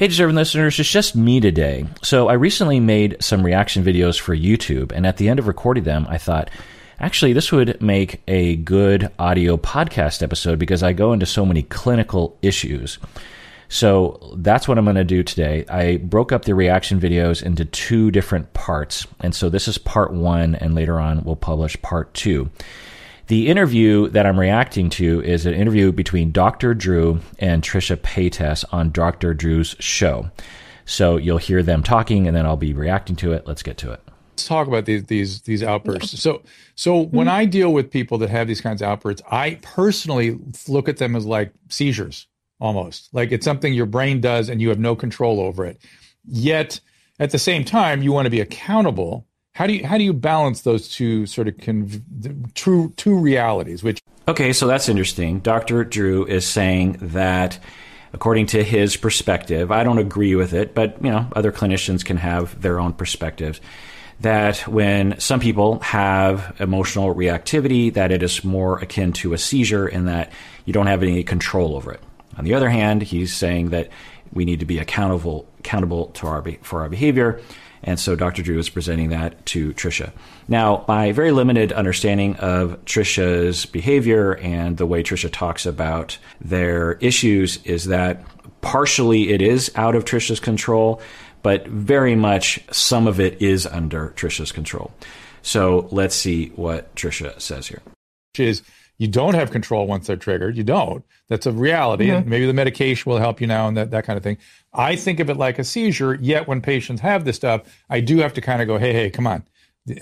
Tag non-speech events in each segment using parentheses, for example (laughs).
Hey, deserving listeners, it's just me today. So, I recently made some reaction videos for YouTube, and at the end of recording them, I thought, actually, this would make a good audio podcast episode because I go into so many clinical issues. So, that's what I'm going to do today. I broke up the reaction videos into two different parts, and so this is part one, and later on, we'll publish part two. The interview that I'm reacting to is an interview between Dr. Drew and Trisha Paytas on Dr. Drew's show. So you'll hear them talking, and then I'll be reacting to it. Let's get to it. Let's talk about these these these outbursts. So so mm-hmm. when I deal with people that have these kinds of outbursts, I personally look at them as like seizures almost. Like it's something your brain does and you have no control over it. Yet at the same time, you want to be accountable how do you how do you balance those two sort of conv- true two realities? Which okay, so that's interesting. Dr. Drew is saying that according to his perspective, I don't agree with it, but you know other clinicians can have their own perspectives. That when some people have emotional reactivity, that it is more akin to a seizure, and that you don't have any control over it. On the other hand, he's saying that we need to be accountable accountable to our for our behavior and so Dr. Drew is presenting that to Trisha. Now, my very limited understanding of Trisha's behavior and the way Trisha talks about their issues is that partially it is out of Trisha's control, but very much some of it is under Trisha's control. So let's see what Trisha says here. Is you don't have control once they're triggered. You don't. That's a reality. Mm-hmm. And maybe the medication will help you now and that, that kind of thing. I think of it like a seizure. Yet when patients have this stuff, I do have to kind of go, hey, hey, come on.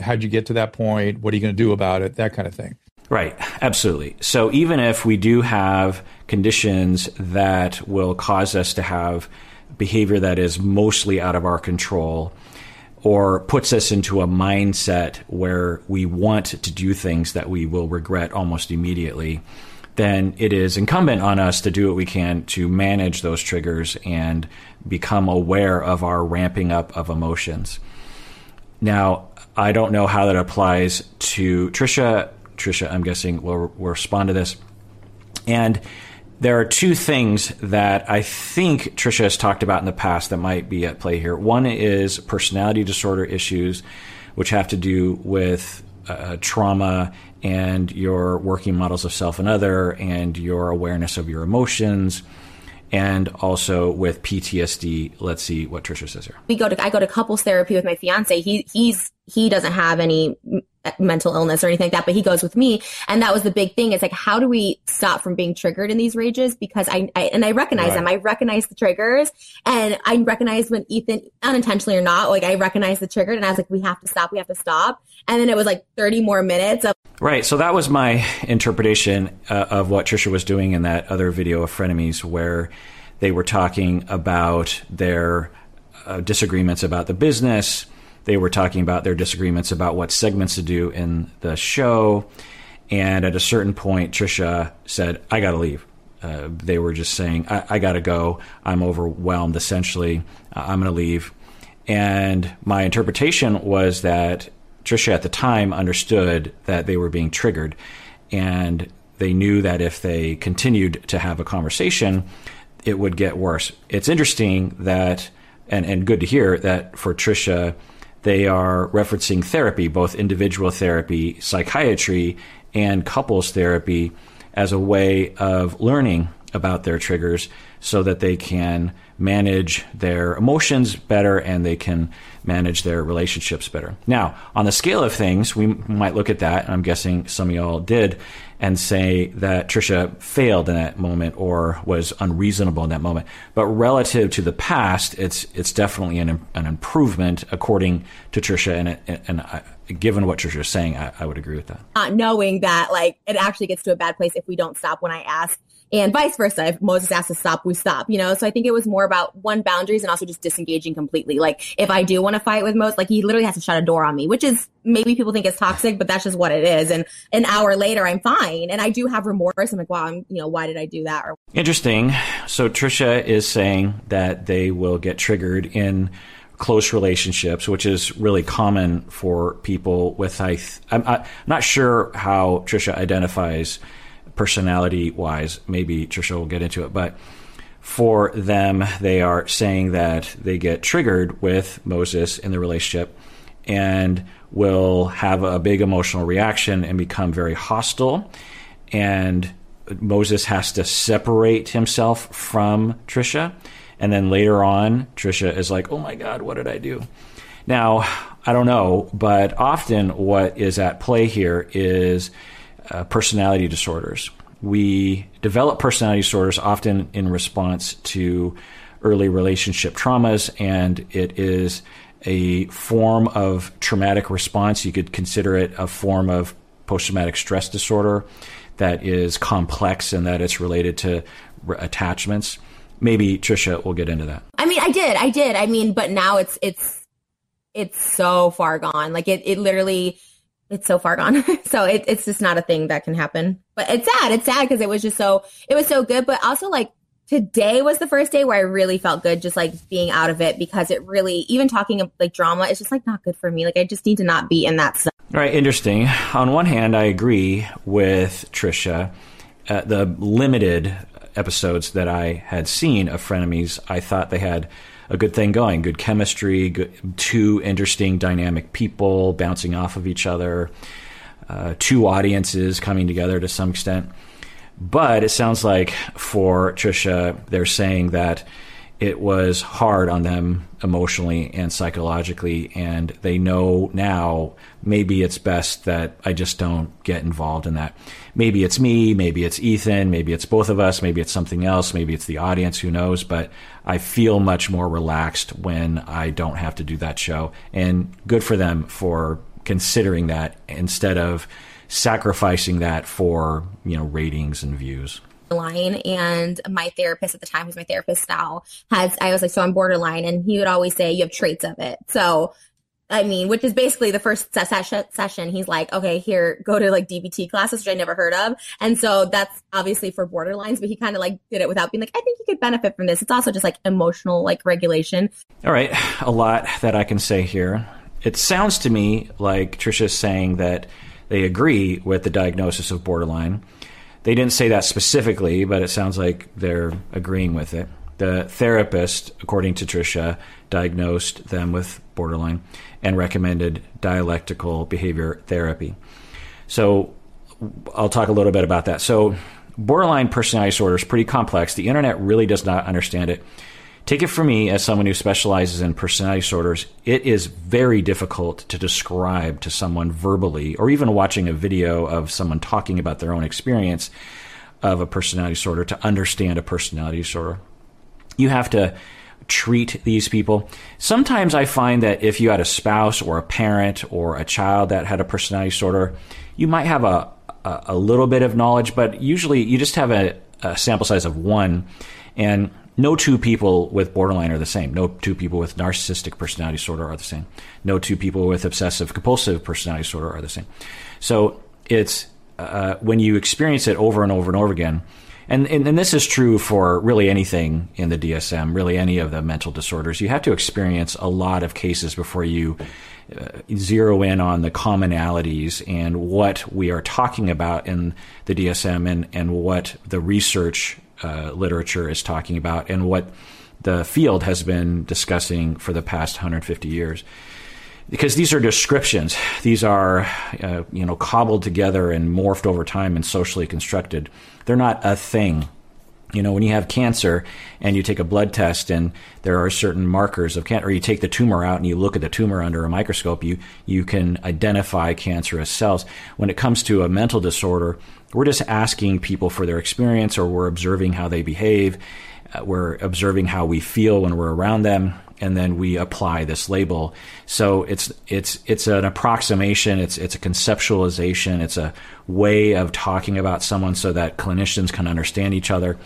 How'd you get to that point? What are you going to do about it? That kind of thing. Right, absolutely. So even if we do have conditions that will cause us to have behavior that is mostly out of our control, or puts us into a mindset where we want to do things that we will regret almost immediately, then it is incumbent on us to do what we can to manage those triggers and become aware of our ramping up of emotions. Now, I don't know how that applies to Trisha. Trisha, I'm guessing, will, respond to this. And there are two things that I think Trisha has talked about in the past that might be at play here. One is personality disorder issues, which have to do with uh, trauma and your working models of self and other, and your awareness of your emotions and also with PTSD. Let's see what Trisha says here. We go to I go to couples therapy with my fiance. He he's he doesn't have any mental illness or anything like that, but he goes with me. And that was the big thing. It's like, how do we stop from being triggered in these rages? Because I, I and I recognize right. them. I recognize the triggers and I recognize when Ethan unintentionally or not, like I recognize the trigger and I was like, we have to stop. We have to stop. And then it was like 30 more minutes of. Right. So that was my interpretation uh, of what Trisha was doing in that other video of frenemies where they were talking about their uh, disagreements about the business they were talking about their disagreements about what segments to do in the show. And at a certain point, Trisha said, I got to leave. Uh, they were just saying, I, I got to go. I'm overwhelmed, essentially. Uh, I'm going to leave. And my interpretation was that Trisha at the time understood that they were being triggered. And they knew that if they continued to have a conversation, it would get worse. It's interesting that, and, and good to hear that for Trisha, they are referencing therapy, both individual therapy, psychiatry, and couples therapy as a way of learning about their triggers so that they can manage their emotions better and they can manage their relationships better. Now, on the scale of things, we might look at that, and I'm guessing some of y'all did, and say that Trisha failed in that moment or was unreasonable in that moment. But relative to the past, it's it's definitely an, an improvement according to Trisha, and and I, given what Trisha is saying, I, I would agree with that. Not knowing that like it actually gets to a bad place if we don't stop when I ask and vice versa. If Moses asks to stop, we stop, you know? So I think it was more about one boundaries and also just disengaging completely. Like if I do want to fight with Moses, like he literally has to shut a door on me, which is maybe people think it's toxic, but that's just what it is. And an hour later, I'm fine. And I do have remorse. I'm like, wow, I'm, you know, why did I do that? Or- Interesting. So Trisha is saying that they will get triggered in close relationships, which is really common for people with I. I'm not sure how Trisha identifies personality wise. Maybe Trisha will get into it, but for them, they are saying that they get triggered with Moses in the relationship and will have a big emotional reaction and become very hostile. And Moses has to separate himself from Trisha. And then later on, Trisha is like, oh my God, what did I do? Now, I don't know, but often what is at play here is uh, personality disorders. We develop personality disorders often in response to early relationship traumas, and it is a form of traumatic response. You could consider it a form of post traumatic stress disorder that is complex and that it's related to attachments. Maybe Trisha will get into that. I mean, I did, I did. I mean, but now it's it's it's so far gone. Like it, it literally, it's so far gone. (laughs) so it, it's just not a thing that can happen. But it's sad. It's sad because it was just so it was so good. But also like today was the first day where I really felt good just like being out of it because it really even talking of like drama is just like not good for me. Like I just need to not be in that stuff. All right, interesting. On one hand, I agree with Trisha. Uh, the limited episodes that I had seen of Frenemies, I thought they had a good thing going, good chemistry, good, two interesting, dynamic people bouncing off of each other, uh, two audiences coming together to some extent. But it sounds like for Trisha, they're saying that it was hard on them emotionally and psychologically, and they know now maybe it's best that I just don't get involved in that. Maybe it's me, maybe it's Ethan, maybe it's both of us, maybe it's something else, maybe it's the audience, who knows, but I feel much more relaxed when I don't have to do that show. And good for them for considering that instead of sacrificing that for you know ratings and views line and my therapist at the time who's my therapist now has i was like so i'm borderline and he would always say you have traits of it. So i mean which is basically the first session session he's like okay here go to like dbt classes which i never heard of. And so that's obviously for borderlines but he kind of like did it without being like i think you could benefit from this. It's also just like emotional like regulation. All right a lot that i can say here. It sounds to me like trisha's saying that they agree with the diagnosis of borderline. They didn't say that specifically, but it sounds like they're agreeing with it. The therapist, according to Trisha, diagnosed them with borderline and recommended dialectical behavior therapy. So I'll talk a little bit about that. So borderline personality disorder is pretty complex. The internet really does not understand it. Take it from me, as someone who specializes in personality disorders, it is very difficult to describe to someone verbally, or even watching a video of someone talking about their own experience of a personality disorder to understand a personality disorder. You have to treat these people. Sometimes I find that if you had a spouse or a parent or a child that had a personality disorder, you might have a, a, a little bit of knowledge, but usually you just have a, a sample size of one. And no two people with borderline are the same. No two people with narcissistic personality disorder are the same. No two people with obsessive compulsive personality disorder are the same. So it's uh, when you experience it over and over and over again, and, and, and this is true for really anything in the DSM, really any of the mental disorders. You have to experience a lot of cases before you uh, zero in on the commonalities and what we are talking about in the DSM and, and what the research uh, literature is talking about and what the field has been discussing for the past 150 years. Because these are descriptions, these are uh, you know cobbled together and morphed over time and socially constructed. They're not a thing. You know, when you have cancer and you take a blood test and there are certain markers of cancer, or you take the tumor out and you look at the tumor under a microscope, you you can identify cancerous cells. When it comes to a mental disorder, we're just asking people for their experience or we're observing how they behave. Uh, we're observing how we feel when we're around them and then we apply this label. So it's it's it's an approximation, it's it's a conceptualization, it's a way of talking about someone so that clinicians can understand each other.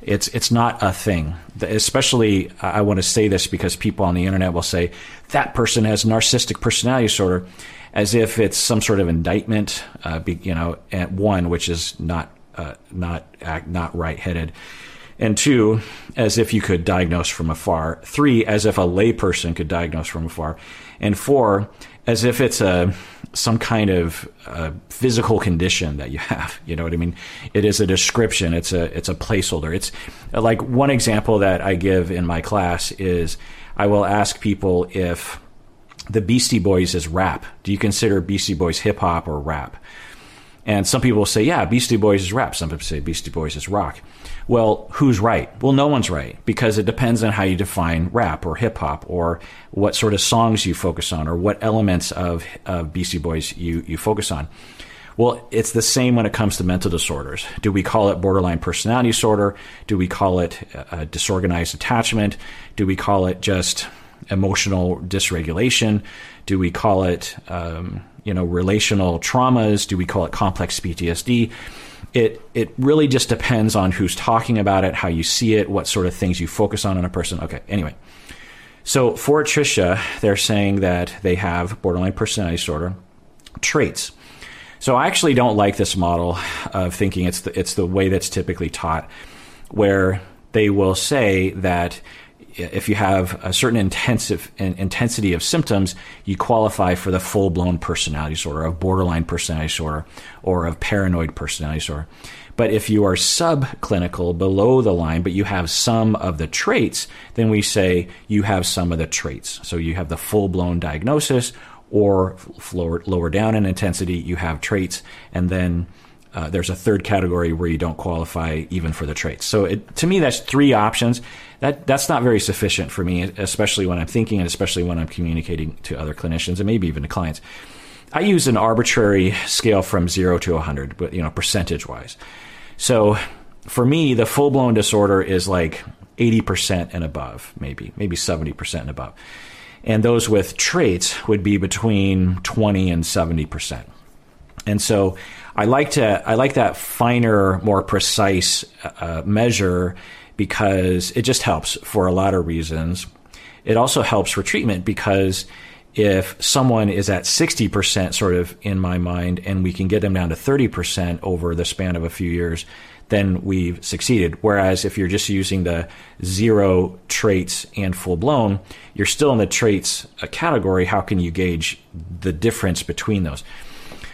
It's it's not a thing. Especially I want to say this because people on the internet will say that person has narcissistic personality disorder as if it's some sort of indictment, uh, be, you know, at one which is not uh, not not right headed. And two, as if you could diagnose from afar. Three, as if a layperson could diagnose from afar. And four, as if it's a some kind of uh, physical condition that you have. (laughs) You know what I mean? It is a description. It's a it's a placeholder. It's like one example that I give in my class is I will ask people if the Beastie Boys is rap. Do you consider Beastie Boys hip hop or rap? And some people say, yeah, Beastie Boys is rap. Some people say Beastie Boys is rock. Well, who's right? Well, no one's right because it depends on how you define rap or hip hop or what sort of songs you focus on or what elements of, of Beastie Boys you, you focus on. Well, it's the same when it comes to mental disorders. Do we call it borderline personality disorder? Do we call it a disorganized attachment? Do we call it just emotional dysregulation? Do we call it um, you know, relational traumas? Do we call it complex PTSD? It it really just depends on who's talking about it, how you see it, what sort of things you focus on in a person. Okay, anyway. So for Trisha, they're saying that they have borderline personality disorder traits. So I actually don't like this model of thinking it's the, it's the way that's typically taught, where they will say that if you have a certain intensive intensity of symptoms, you qualify for the full blown personality disorder, of borderline personality disorder, or of paranoid personality disorder. But if you are subclinical, below the line, but you have some of the traits, then we say you have some of the traits. So you have the full blown diagnosis, or lower, lower down in intensity, you have traits, and then uh, there's a third category where you don't qualify even for the traits. So it, to me, that's three options. That that's not very sufficient for me, especially when I'm thinking and especially when I'm communicating to other clinicians and maybe even to clients. I use an arbitrary scale from zero to 100, but you know, percentage wise. So for me, the full blown disorder is like 80% and above, maybe maybe 70% and above, and those with traits would be between 20 and 70%. And so I like to I like that finer, more precise uh, measure because it just helps for a lot of reasons. It also helps for treatment because if someone is at 60% sort of in my mind and we can get them down to 30% over the span of a few years, then we've succeeded. Whereas if you're just using the zero traits and full blown, you're still in the traits uh, category. How can you gauge the difference between those?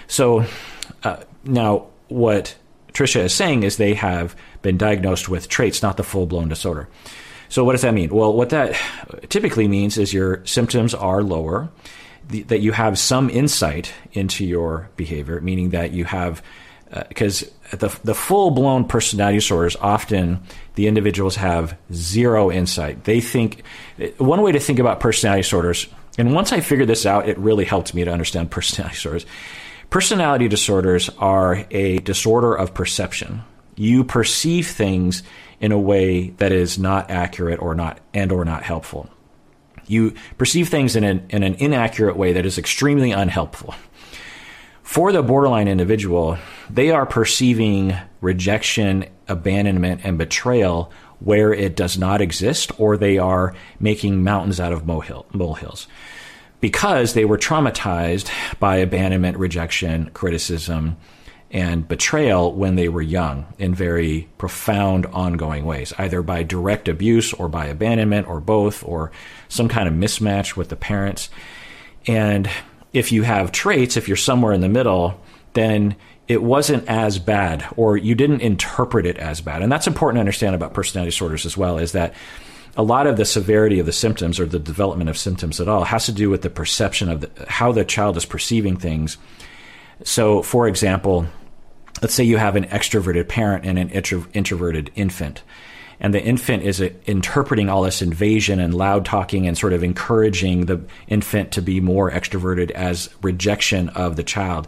So, uh, now, what Trisha is saying is they have been diagnosed with traits, not the full blown disorder. So, what does that mean? Well, what that typically means is your symptoms are lower, that you have some insight into your behavior, meaning that you have, because uh, the, the full blown personality disorders, often the individuals have zero insight. They think, one way to think about personality disorders, and once I figured this out, it really helped me to understand (laughs) personality disorders Personality disorders are a disorder of perception. You perceive things in a way that is not accurate or not and or not helpful. You perceive things in an, in an inaccurate way that is extremely unhelpful. For the borderline individual, they are perceiving rejection, abandonment, and betrayal where it does not exist, or they are making mountains out of molehills because they were traumatized by abandonment, rejection, criticism, and betrayal when they were young in very profound, ongoing ways, either by direct abuse or by abandonment or both, or some kind of mismatch with the parents. And if you have traits, if you're somewhere in the middle, then it wasn't as bad, or you didn't interpret it as bad. And that's important to understand about personality disorders as well, is that a lot of the severity of the symptoms or the development of symptoms at all has to do with the perception of the, how the child is perceiving things. So, for example, let's say you have an extroverted parent and an intro, introverted infant. And the infant is uh, interpreting all this invasion and loud talking and sort of encouraging the infant to be more extroverted as rejection of the child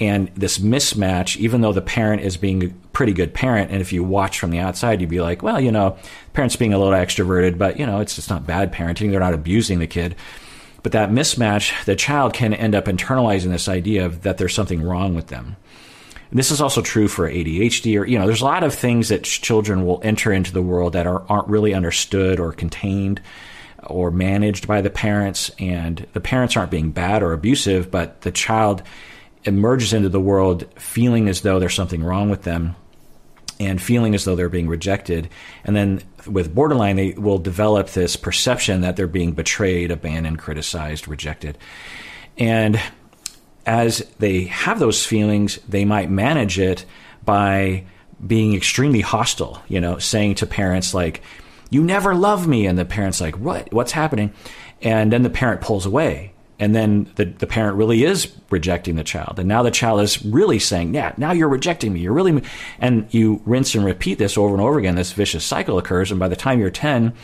and this mismatch, even though the parent is being a pretty good parent, and if you watch from the outside, you'd be like, well, you know, parents being a little extroverted, but you know, it's just not bad parenting. They're not abusing the kid. But that mismatch, the child can end up internalizing this idea of that there's something wrong with them. And this is also true for ADHD, or you know, there's a lot of things that children will enter into the world that are, aren't really understood or contained or managed by the parents, and the parents aren't being bad or abusive, but the child emerges into the world feeling as though there's something wrong with them. and feeling as though they're being rejected. And then with borderline, they will develop this perception that they're being betrayed, abandoned, criticized, rejected. And as they have those feelings, they might manage it by being extremely hostile, you know, saying to parents like, you never love me. And the parent's like, what? What's happening? And then the parent pulls away. And then the, the parent really is rejecting the child. And now the child is really saying, yeah, now you're rejecting me. You're really, and you rinse and repeat this over and over again. This vicious cycle occurs. And by the time you're 10,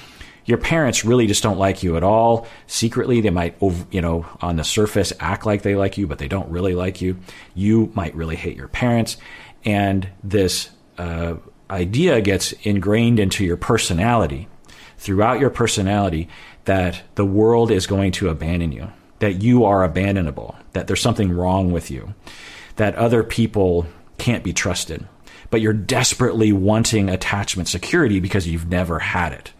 your parents really just don't like you at all. Secretly, they might, you know, on the surface act like they like you, but they don't really like you. You might really hate your parents. And this uh, idea gets ingrained into your personality, throughout your personality, that the world is going to abandon you, that you are abandonable, that there's something wrong with you, that other people can't be trusted, but you're desperately wanting attachment security because you've never had it.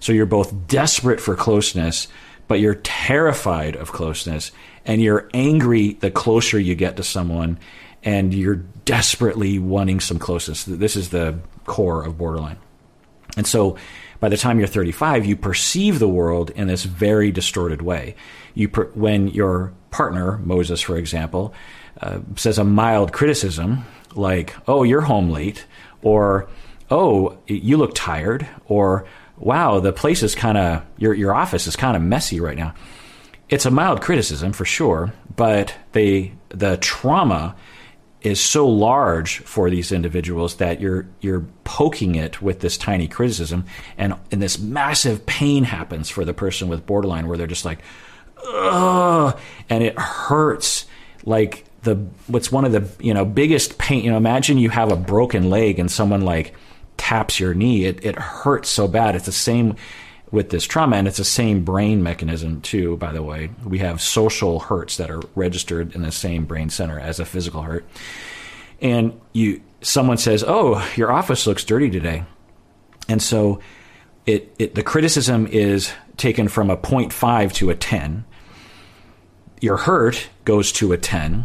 So you're both desperate for closeness, but you're terrified of closeness, and you're angry the closer you get to someone, and you're desperately wanting some closeness. This is the core of borderline. And so by the time you're 35, you perceive the world in this very distorted way. You per- when your partner, Moses, for example, uh, says a mild criticism like, oh, you're home late, or oh, you look tired, or wow, the place is kind of, your, your office is kind of messy right now. It's a mild criticism for sure, but they, the trauma is so large for these individuals that you're you're poking it with this tiny criticism. And and this massive pain happens for the person with borderline where they're just like ugh and it hurts. Like the what's one of the you know biggest pain you know imagine you have a broken leg and someone like taps your knee. It it hurts so bad. It's the same with this trauma, and it's the same brain mechanism too. By the way, we have social hurts that are registered in the same brain center as a physical hurt. And you, someone says, "Oh, your office looks dirty today," and so it, it the criticism is taken from a 0.5 to a 10. Your hurt goes to a 10,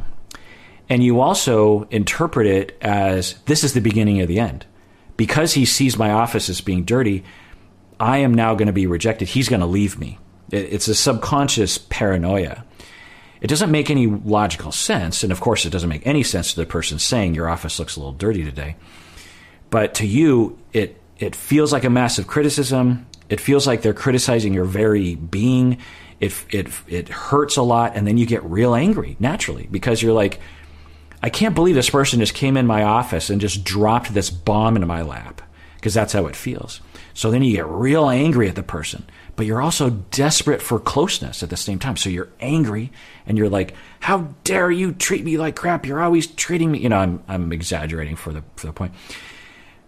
and you also interpret it as this is the beginning of the end. Because he sees my office as being dirty, I am now going to be rejected. He's going to leave me. It's a subconscious paranoia. It doesn't make any logical sense. And of course, it doesn't make any sense to the person saying your office looks a little dirty today. But to you, it, it feels like a massive criticism. It feels like they're criticizing your very being. It, it, it hurts a lot. And then you get real angry naturally because you're like, I can't believe this person just came in my office and just dropped this bomb into my lap because that's how it feels. So then you get real angry at the person, but you're also desperate for closeness at the same time. So you're angry and you're like, "How dare you treat me like crap? You're always treating me." You know, I'm I'm exaggerating for the for the point.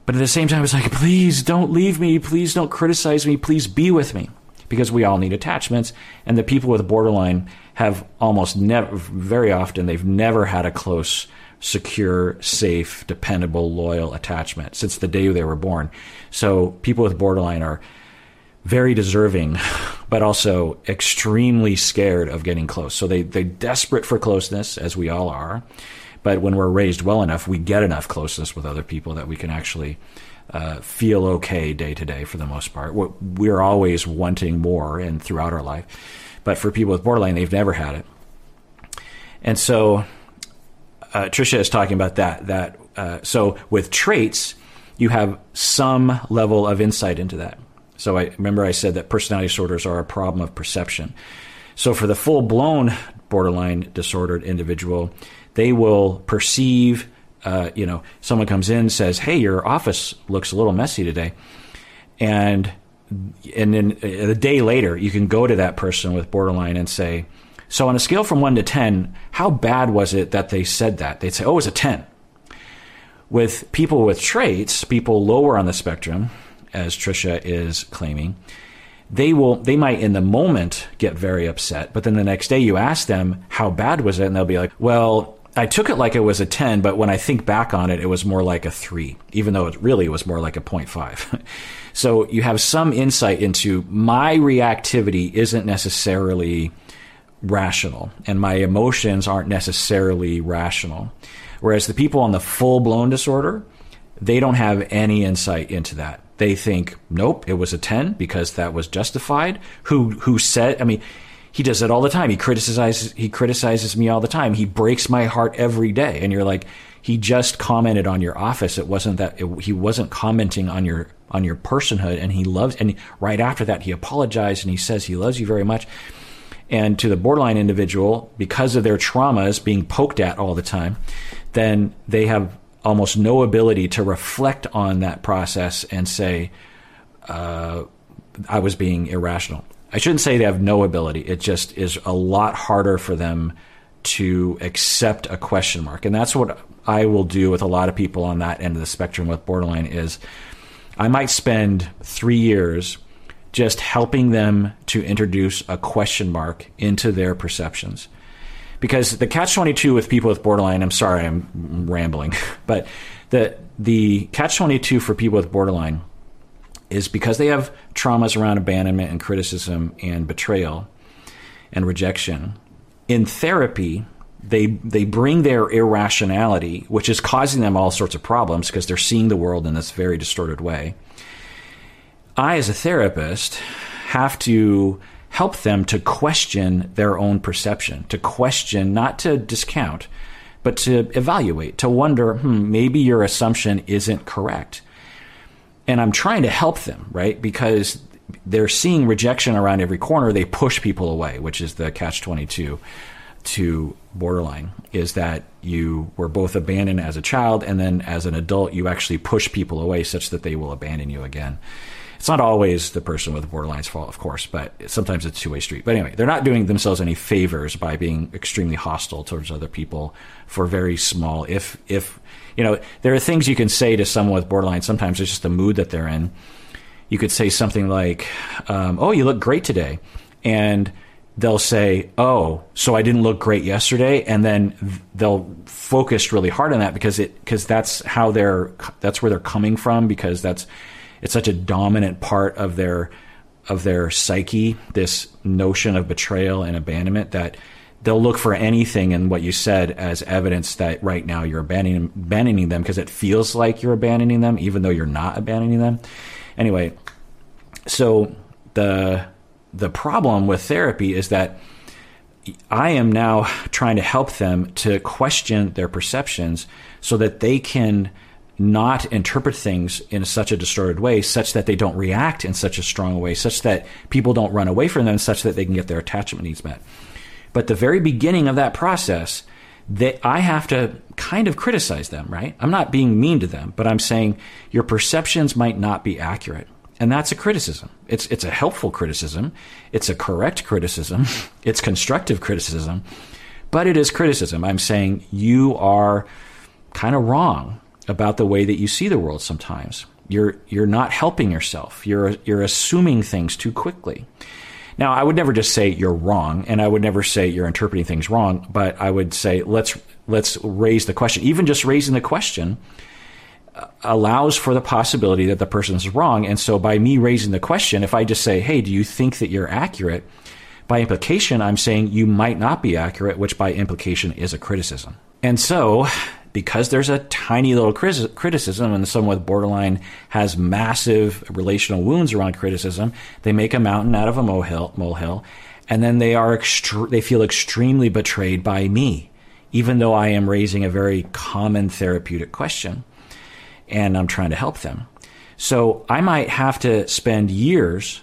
But at the same time, it's like, please don't leave me. Please don't criticize me. Please be with me. Because we all need attachments. And the people with borderline have almost never, very often, they've never had a close secure, safe, dependable, loyal attachment since the day they were born. So people with borderline are very deserving, (laughs) but also extremely scared of getting close. So they, they're desperate for closeness, as we all are. But when we're raised well enough, we get enough closeness with other people that we can actually uh, feel okay day to day for the most part. We're always wanting more and throughout our life. But for people with borderline, they've never had it. And so uh, Trisha is talking about that. That uh, so with traits, you have some level of insight into that. So I remember I said that personality disorders are a problem of perception. So for the full blown borderline disordered individual, they will perceive. Uh, you know, someone comes in says, "Hey, your office looks a little messy today," and and then a day later, you can go to that person with borderline and say, so on a scale from 1 to 10, how bad was it that they said that? They'd say, oh, it was a 10. With people with traits, people lower on the spectrum, as Trisha is claiming, they will they might in the moment get very upset, but then the next day you ask them how bad was it, and they'll be like, "Well, I took it like it was a 10, but when I think back on it, it was more like a 3, even though it really was more like a 0.5. (laughs) so you have some insight into my reactivity isn't necessarily rational, and my emotions aren't necessarily rational. Whereas the people on the full blown disorder, they don't have any insight into that. They think, nope, it was a 10 because that was justified. Who who said, I mean, he does it all the time. He criticizes he criticizes me all the time. He breaks my heart every day. And you're like, he just commented on your office. It wasn't that it, he wasn't commenting on your on your personhood and he loves and right after that he apologized and he says he loves you very much. And to the borderline individual, because of their traumas being poked at all the time, then they have almost no ability to reflect on that process and say, uh, I was being irrational. I shouldn't say they have no ability. It just is a lot harder for them to accept a question mark. And that's what I will do with a lot of people on that end of the spectrum with borderline is I might spend 3 years just helping them to introduce a question mark into their perceptions. Because the catch 22 with people with borderline, I'm sorry, I'm rambling, (laughs) but the the catch 22 for people with borderline is because they have traumas around abandonment and criticism and betrayal and rejection. In therapy, they they bring their irrationality, which is causing them all sorts of problems because they're seeing the world in this very distorted way. I, as a therapist, have to help them to question their own perception, to question, not to discount, but to evaluate, to wonder, hmm, maybe your assumption isn't correct and I'm trying to help them, right? Because they're seeing rejection around every corner. They push people away, which is the catch 22 to borderline is that you were both abandoned as a child and then as an adult you actually push people away such that they will abandon you again. It's not always the person with borderline's fault, of course, but sometimes it's two way street. But anyway, they're not doing themselves any favors by being extremely hostile towards other people for very small, if if you know, there are things you can say to someone with borderline. Sometimes it's just the mood that they're in. You could say something like, um, "Oh, you look great today," and they'll say, "Oh, so I didn't look great yesterday," and then they'll focus really hard on that because it because that's how they're that's where they're coming from because that's it's such a dominant part of their of their psyche. This notion of betrayal and abandonment that they'll look for anything in what you said as evidence that right now you're abandoning, abandoning them because it feels like you're abandoning them, even though you're not abandoning them. Anyway, so the the problem with therapy is that I am now trying to help them to question their perceptions so that they can not interpret things in such a distorted way, such that they don't react in such a strong way, such that people don't run away from them, such that they can get their attachment needs met. But the very beginning of that process, that I have to kind of criticize them, right? I'm not being mean to them, but I'm saying your perceptions might not be accurate. And that's a criticism. It's it's a helpful criticism. It's a correct criticism. (laughs) It's constructive criticism. But it is criticism. I'm saying you are kind of wrong about the way that you see the world sometimes. You're you're not helping yourself. You're you're assuming things too quickly. Now, I would never just say you're wrong, and I would never say you're interpreting things wrong, but I would say let's let's raise the question. Even just raising the question uh, allows for the possibility that the person is wrong. And so by me raising the question, if I just say, "Hey, do you think that you're accurate?" by implication, I'm saying you might not be accurate, which by implication is a criticism. And so because there's a tiny little criticism and someone with borderline has massive relational wounds around criticism, they make a mountain out of a molehill, molehill and then they are extre- they feel extremely betrayed by me, even though I am raising a very common therapeutic question and I'm trying to help them. So I might have to spend years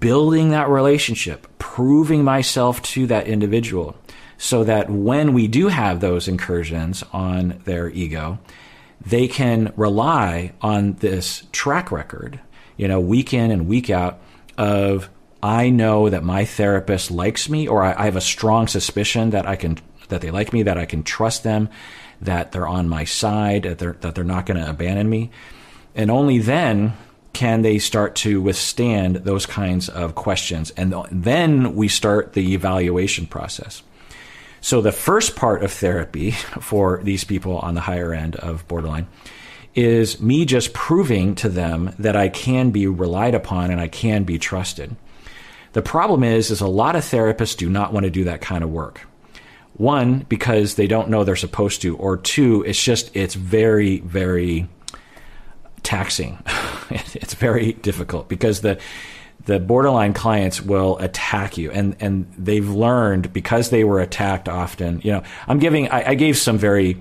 building that relationship, proving myself to that individual so that when we do have those incursions on their ego, they can rely on this track record, you know, week in and week out of I know that my therapist likes me, or I, have a strong suspicion that I can that they like me, that I can trust them, that they're on my side, that they're that they're not going to abandon me, and only then can they start to withstand those kinds of questions, and then we start the evaluation process. So the first part of therapy (laughs) for these people on the higher end of borderline is me just proving to them that I can be relied upon and I can be trusted. The problem is is a lot of therapists do not want to do that kind of work. One, because they don't know they're supposed to, or two, it's just it's very, very taxing. (laughs) it's very difficult because the the borderline clients will attack you. And and they've learned because they were attacked often you know i'm giving i, I gave some very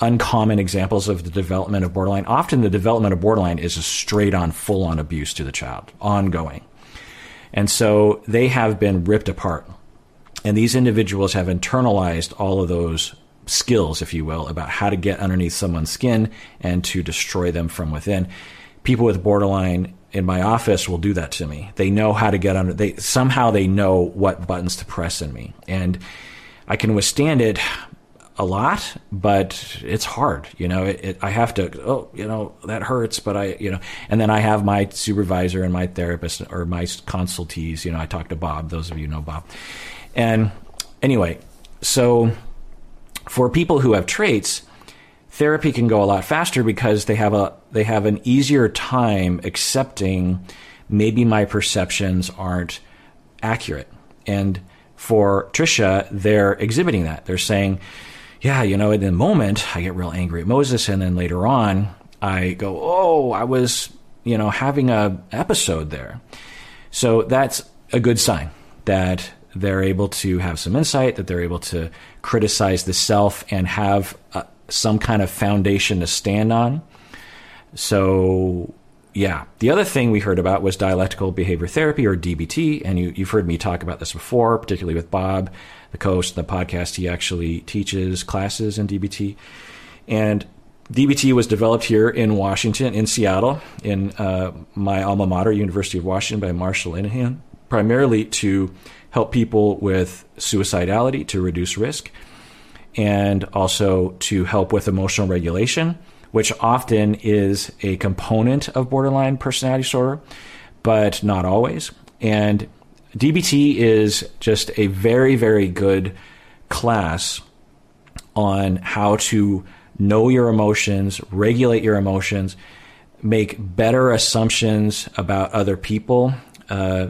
uncommon examples of the development of borderline. Often the development of borderline is a straight on full on abuse to the child ongoing. And so they have been ripped apart. And these individuals have internalized all of those skills if you will about how to get underneath someone's skin and to destroy them from within. People with borderline in my office will do that to me. They know how to get under. They somehow they know what buttons to press in me, and I can withstand it a lot, but it's hard. You know, it, it, I have to. Oh, you know that hurts, but I, you know, and then I have my supervisor and my therapist or my consultees. You know, I talk to Bob. Those of you know Bob, and anyway, so for people who have traits therapy can go a lot faster because they have a they have an easier time accepting maybe my perceptions aren't accurate. And for Trisha, they're exhibiting that. They're saying, yeah, you know, in the moment, I get real angry at Moses, and then later on, I go, oh, I was, you know, having a episode there. So that's a good sign that they're able to have some insight, that they're able to criticize the self and have a, some kind of foundation to stand on. So, yeah. The other thing we heard about was dialectical behavior therapy or DBT. And you, have heard me talk about this before, particularly with Bob, the of the podcast. He actually teaches classes in DBT. And DBT was developed here in Washington, in Seattle, in uh, my alma mater, University of Washington, by Marsha Linehan, primarily to help people with suicidality to reduce risk and also to help with emotional regulation, which often is a component of borderline personality disorder, but not always. And DBT is just a very, very good class on how to know your emotions, regulate your emotions, make better assumptions about other people, uh,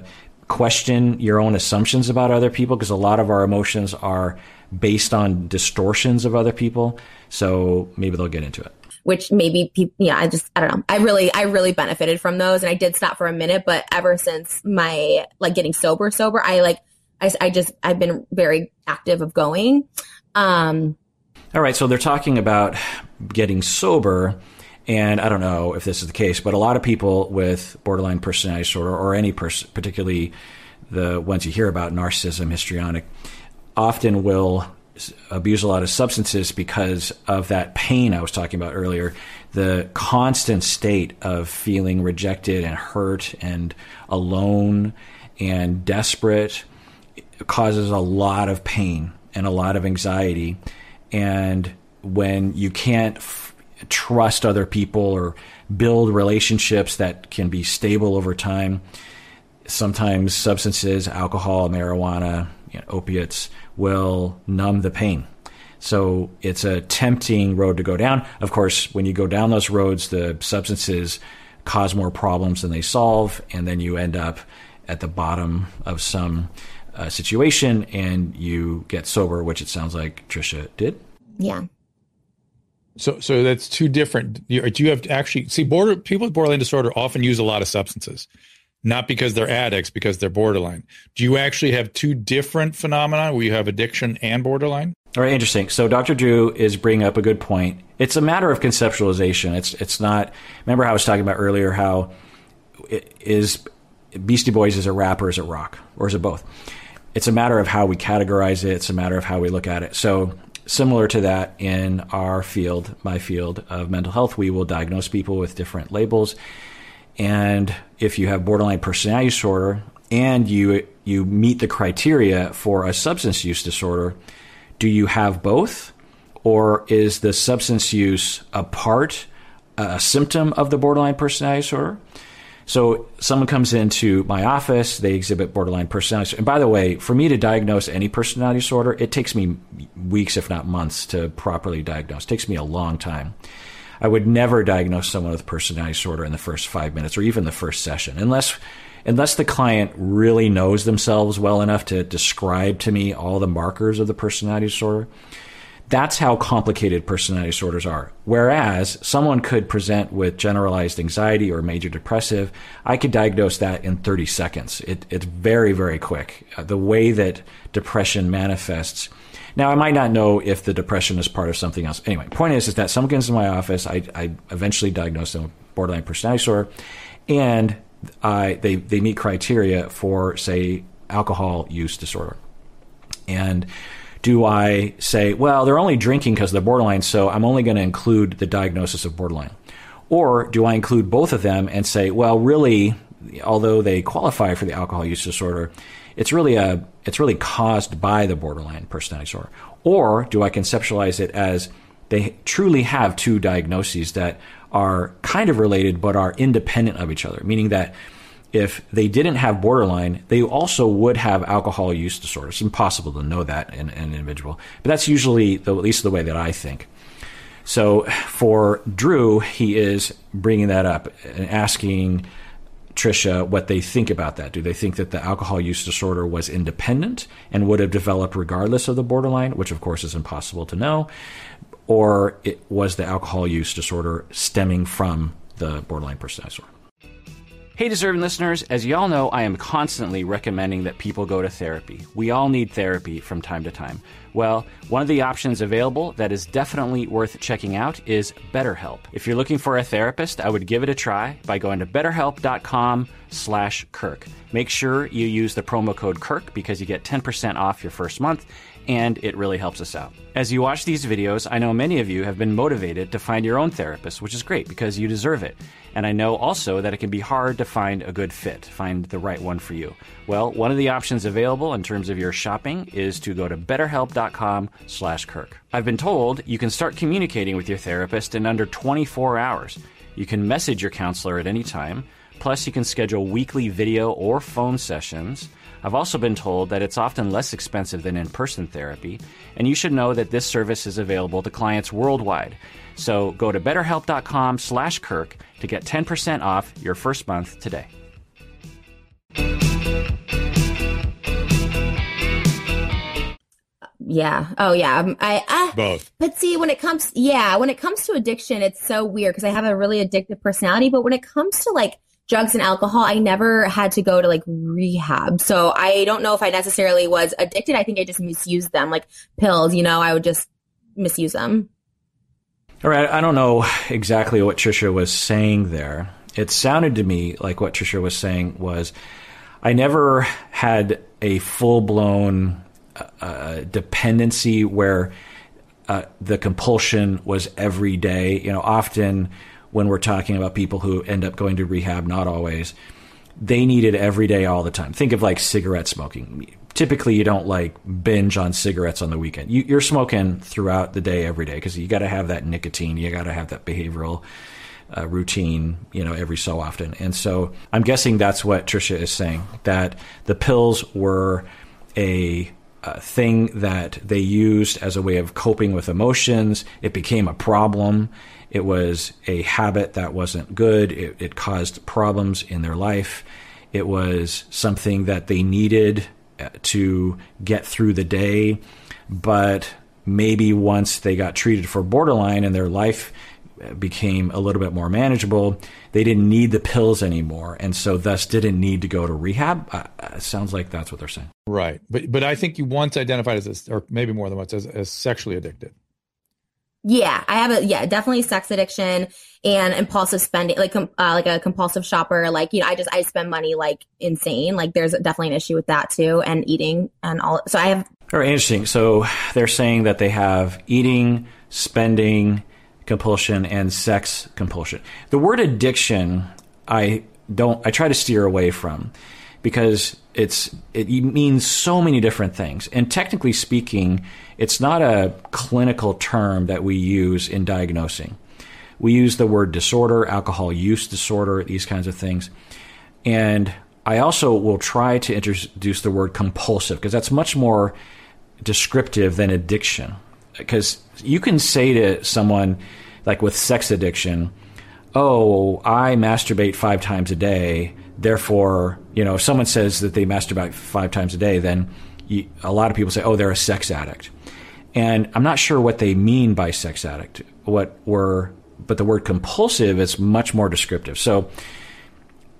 question your own assumptions about other people, because a lot of our emotions are based on distortions of other people. So maybe they'll get into it. Which maybe people, yeah, I just, I don't know. I really, I really benefited from those. And I did stop for a minute, but ever since my, like getting sober, sober, I like, I, I just, I've been very active of going. Um, all right. So they're talking about getting sober. And I don't know if this is the case, but a lot of people with borderline personality disorder or any person, particularly the ones you hear about, narcissism, histrionic, often will abuse a lot of substances because of that pain I was talking about earlier. The constant state of feeling rejected and hurt and alone and desperate causes a lot of pain and a lot of anxiety. And when you can't f- trust other people or build relationships that can be stable over time, sometimes substances, alcohol, marijuana, you know, opiates will numb the pain. So it's a tempting road to go down. Of course, when you go down those roads, the substances cause more problems than they solve, and then you end up at the bottom of some uh, situation and you get sober, which it sounds like Trisha did. Yeah. So, so that's two different. Do you have to actually see border people with borderline disorder often use a lot of substances not because they're addicts, because they're borderline. Do you actually have two different phenomena where you have addiction and borderline? All right, interesting. So Dr. Drew is bringing up a good point. It's a matter of conceptualization. It's it's not. Remember how I was talking about earlier how it is Beastie Boys is a rapper, or is it rock, or is it both? It's a matter of how we categorize it. It's a matter of how we look at it. So similar to that in our field, my field of mental health, we will diagnose people with different labels and if you have borderline personality disorder and you you meet the criteria for a substance use disorder, do you have both? Or is the substance use a part, a symptom of the borderline personality disorder? So someone comes into my office, they exhibit borderline personality. And by the way, for me to diagnose any personality disorder, it takes me weeks, if not months, to properly diagnose. It takes me a long time. I would never diagnose someone with personality disorder in the first five minutes or even the first session, unless unless the client really knows themselves well enough to describe to me all the markers of the personality disorder. That's how complicated personality disorders are. Whereas someone could present with generalized anxiety or major depressive, I could diagnose that in 30 seconds. It, it's very, very quick. The way that depression manifests. Now, I might not know if the depression is part of something else. Anyway, point is, is that someone comes in my office, I, I eventually diagnose them with borderline personality disorder, and I, they, they meet criteria for, say, alcohol use disorder. And do I say, well, they're only drinking because they're borderline, so I'm only going to include the diagnosis of borderline? Or do I include both of them and say, well, really, although they qualify for the alcohol use disorder, it's really a it's really caused by the borderline personality disorder. Or do I conceptualize it as they truly have two diagnoses that are kind of related but are independent of each other, meaning that if they didn't have borderline, they also would have alcohol use disorder. It's impossible to know that in, in an individual, but that's usually the, at least the way that I think. So for Drew, he is bringing that up and asking Trisha what they think about that. Do they think that the alcohol use disorder was independent and would have developed regardless of the borderline, which of course is impossible to know, or it was the alcohol use disorder stemming from the borderline personality disorder? Hey, deserving listeners, as y'all know, I am constantly recommending that people go to therapy. We all need therapy from time to time. Well, one of the options available that is definitely worth checking out is BetterHelp. If you're looking for a therapist, I would give it a try by going to betterhelp.com slash Kirk. Make sure you use the promo code Kirk because you get 10% off your first month and it really helps us out. As you watch these videos, I know many of you have been motivated to find your own therapist, which is great because you deserve it. And I know also that it can be hard to find a good fit, find the right one for you. Well, one of the options available in terms of your shopping is to go to betterhelp.com/kirk. I've been told you can start communicating with your therapist in under 24 hours. You can message your counselor at any time. Plus, you can schedule weekly video or phone sessions. I've also been told that it's often less expensive than in person therapy, and you should know that this service is available to clients worldwide. So go to betterhelp.com slash Kirk to get 10% off your first month today. Yeah. Oh, yeah. Um, I, I both. But see, when it comes, yeah, when it comes to addiction, it's so weird because I have a really addictive personality. But when it comes to like drugs and alcohol, I never had to go to like rehab. So I don't know if I necessarily was addicted. I think I just misused them like pills, you know, I would just misuse them. All right. I don't know exactly what Trisha was saying there. It sounded to me like what Trisha was saying was I never had a full blown uh, dependency where uh, the compulsion was every day. You know, often when we're talking about people who end up going to rehab, not always, they need it every day, all the time. Think of like cigarette smoking. Typically, you don't like binge on cigarettes on the weekend. You, are smoking throughout the day, every day, because you got to have that nicotine. You got to have that behavioral uh, routine, you know, every so often. And so I'm guessing that's what Trisha is saying that the pills were a uh, thing that they used as a way of coping with emotions. It became a problem. It was a habit that wasn't good. It, it caused problems in their life. It was something that they needed uh, to get through the day. But maybe once they got treated for borderline and their life became a little bit more manageable, they didn't need the pills anymore, and so thus didn't need to go to rehab. Uh, uh sounds like that's what they're saying. Right, but but I think you once identified as, or maybe more than once, as, as sexually addicted. Yeah, I have a yeah, definitely sex addiction and impulsive spending, like uh, like a compulsive shopper. Like you know, I just I spend money like insane. Like there's definitely an issue with that too, and eating and all. So I have. Very interesting. So they're saying that they have eating, spending compulsion, and sex compulsion. The word addiction, I don't. I try to steer away from because it's it means so many different things. And technically speaking, it's not a clinical term that we use in diagnosing. We use the word disorder, alcohol use disorder, these kinds of things. And I also will try to introduce the word compulsive because that's much more descriptive than addiction. Because you can say to someone, like with sex addiction, oh, I masturbate five times a day Therefore, you know, if someone says that they masturbate five times a day, then you, a lot of people say, oh, they're a sex addict. And I'm not sure what they mean by sex addict. What were, but the word compulsive is much more descriptive. So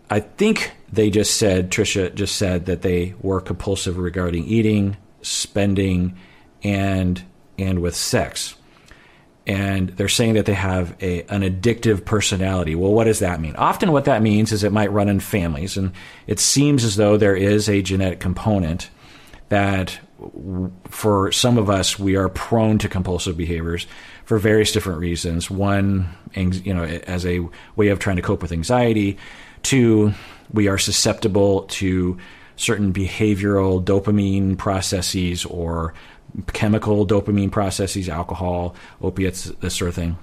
I think they just said, Trisha just said that they were compulsive regarding eating, spending, and and with sex. And they're saying that they have a, an addictive personality. Well, what does that mean? Often, what that means is it might run in families, and it seems as though there is a genetic component that for some of us, we are prone to compulsive behaviors for various different reasons. One, you know, as a way of trying to cope with anxiety. Two, we are susceptible to certain behavioral dopamine processes or chemical dopamine processes, alcohol, opiates, this sort of thing.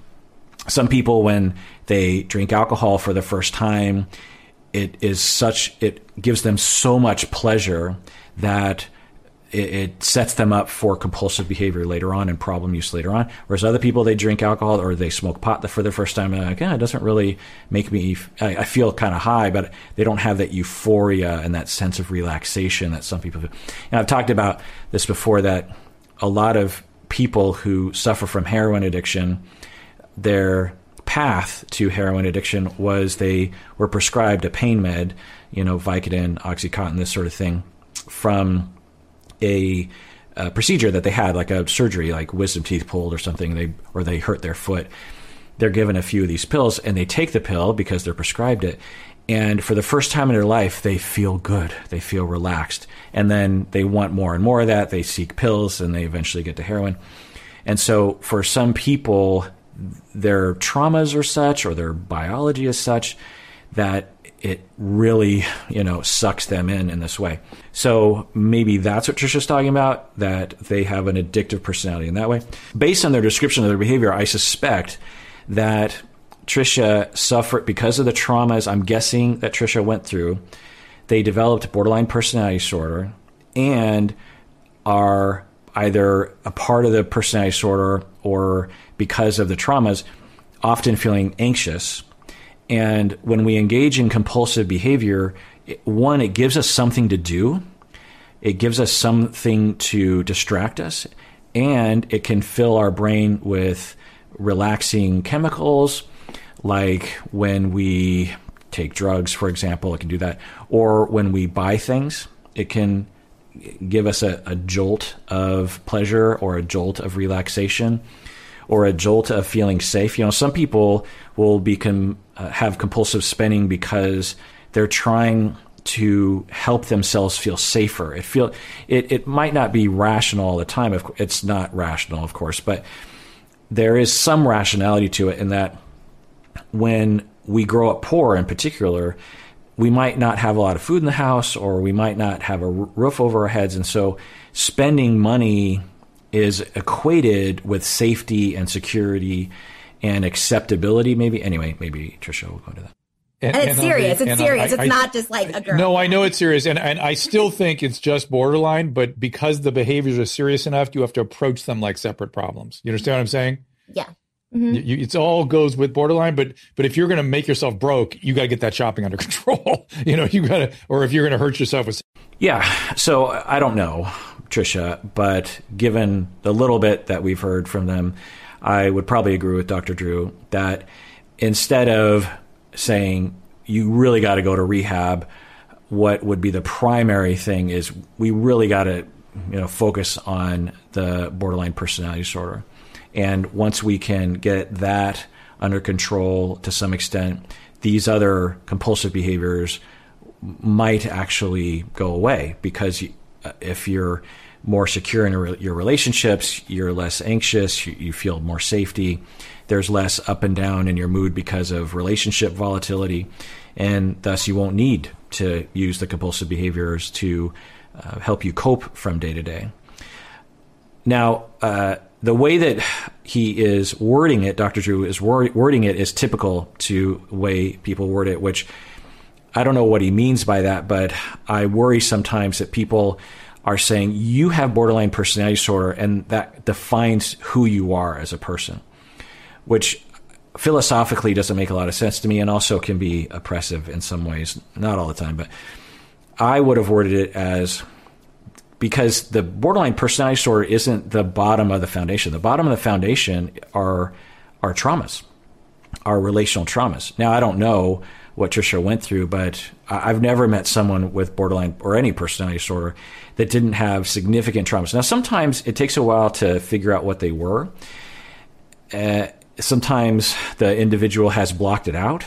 Some people, when they drink alcohol for the first time, it is such, it gives them so much pleasure that it, it, sets them up for compulsive behavior later on and problem use later on. Whereas other people, they drink alcohol or they smoke pot for the first time, and like, yeah, it doesn't really make me. I, I feel kind of high, but they don't have that euphoria and that sense of relaxation that some people. Do. And I've talked about this before that a lot of people who suffer from heroin addiction, their path to heroin addiction was they were prescribed a pain med, you know, Vicodin, OxyContin, this sort of thing, from a, a procedure that they had, like a surgery, like wisdom teeth pulled or something, they or they hurt their foot. They're given a few of these pills, and they take the pill because they're prescribed it. And for the first time in their life, they feel good. They feel relaxed. And then they want more and more of that. They seek pills, and they eventually get to heroin. And so, for some people, their traumas are such, or their biology is such, that it really, you know, sucks them in in this way. So maybe that's what Trisha's talking about, that they have an addictive personality in that way. Based on their description of their behavior, I suspect that Trisha suffered because of the traumas I'm guessing that Trisha went through. They developed borderline personality disorder and are either a part of the personality disorder or because of the traumas often feeling anxious. And when we engage in compulsive behavior, one, it gives us something to do, it gives us something to distract us, and it can fill our brain with relaxing chemicals, like when we take drugs, for example, it can do that, or when we buy things, it can give us a, a jolt of pleasure or a jolt of relaxation or a jolt of feeling safe. You know, some people will become uh, have compulsive spending because they're trying to help themselves feel safer. It feel it, it might not be rational all the time. It's not rational, of course, but there is some rationality to it in that when we grow up poor, in particular, we might not have a lot of food in the house, or we might not have a roof over our heads, and so spending money is equated with safety and security and acceptability. Maybe anyway, maybe Trisha will go into that. And, and it's and serious. It's serious. I, it's I, not just like a girl. No, I know it's serious, and and I still think it's just borderline. But because the behaviors are serious enough, you have to approach them like separate problems. You understand what I'm saying? Yeah. Mm-hmm. You, it's all goes with borderline, but but if you're going to make yourself broke, you got to get that shopping under (laughs) control. you know, you got to, or if you're going to hurt yourself with. Yeah. So I don't know. Trisha, but given the little bit that we've heard from them, I would probably agree with Dr. Drew that instead of saying you really got to go to rehab, what would be the primary thing is we really got to you know focus on the borderline personality disorder. And once we can get that under control to some extent, these other compulsive behaviors might actually go away because uh, if you're more secure in your relationships, you're less anxious, you, feel more safety. There's less up and down in your mood because of relationship volatility, and thus you won't need to use the compulsive behaviors to uh, help you cope from day to day. Now, uh, the way that he is wording it, Dr. Drew is wording it is typical to way people word it, which I don't know what he means by that, but I worry sometimes that people are saying you have borderline personality disorder and that defines who you are as a person, which philosophically doesn't make a lot of sense to me and also can be oppressive in some ways, not all the time, but I would have worded it as because the borderline personality disorder isn't the bottom of the foundation. The bottom of the foundation are are traumas, are relational traumas. Now I don't know what Trisha went through, but I've never met someone with borderline or any personality disorder that didn't have significant traumas. Now sometimes it takes a while to figure out what they were. Uh, sometimes the individual has blocked it out.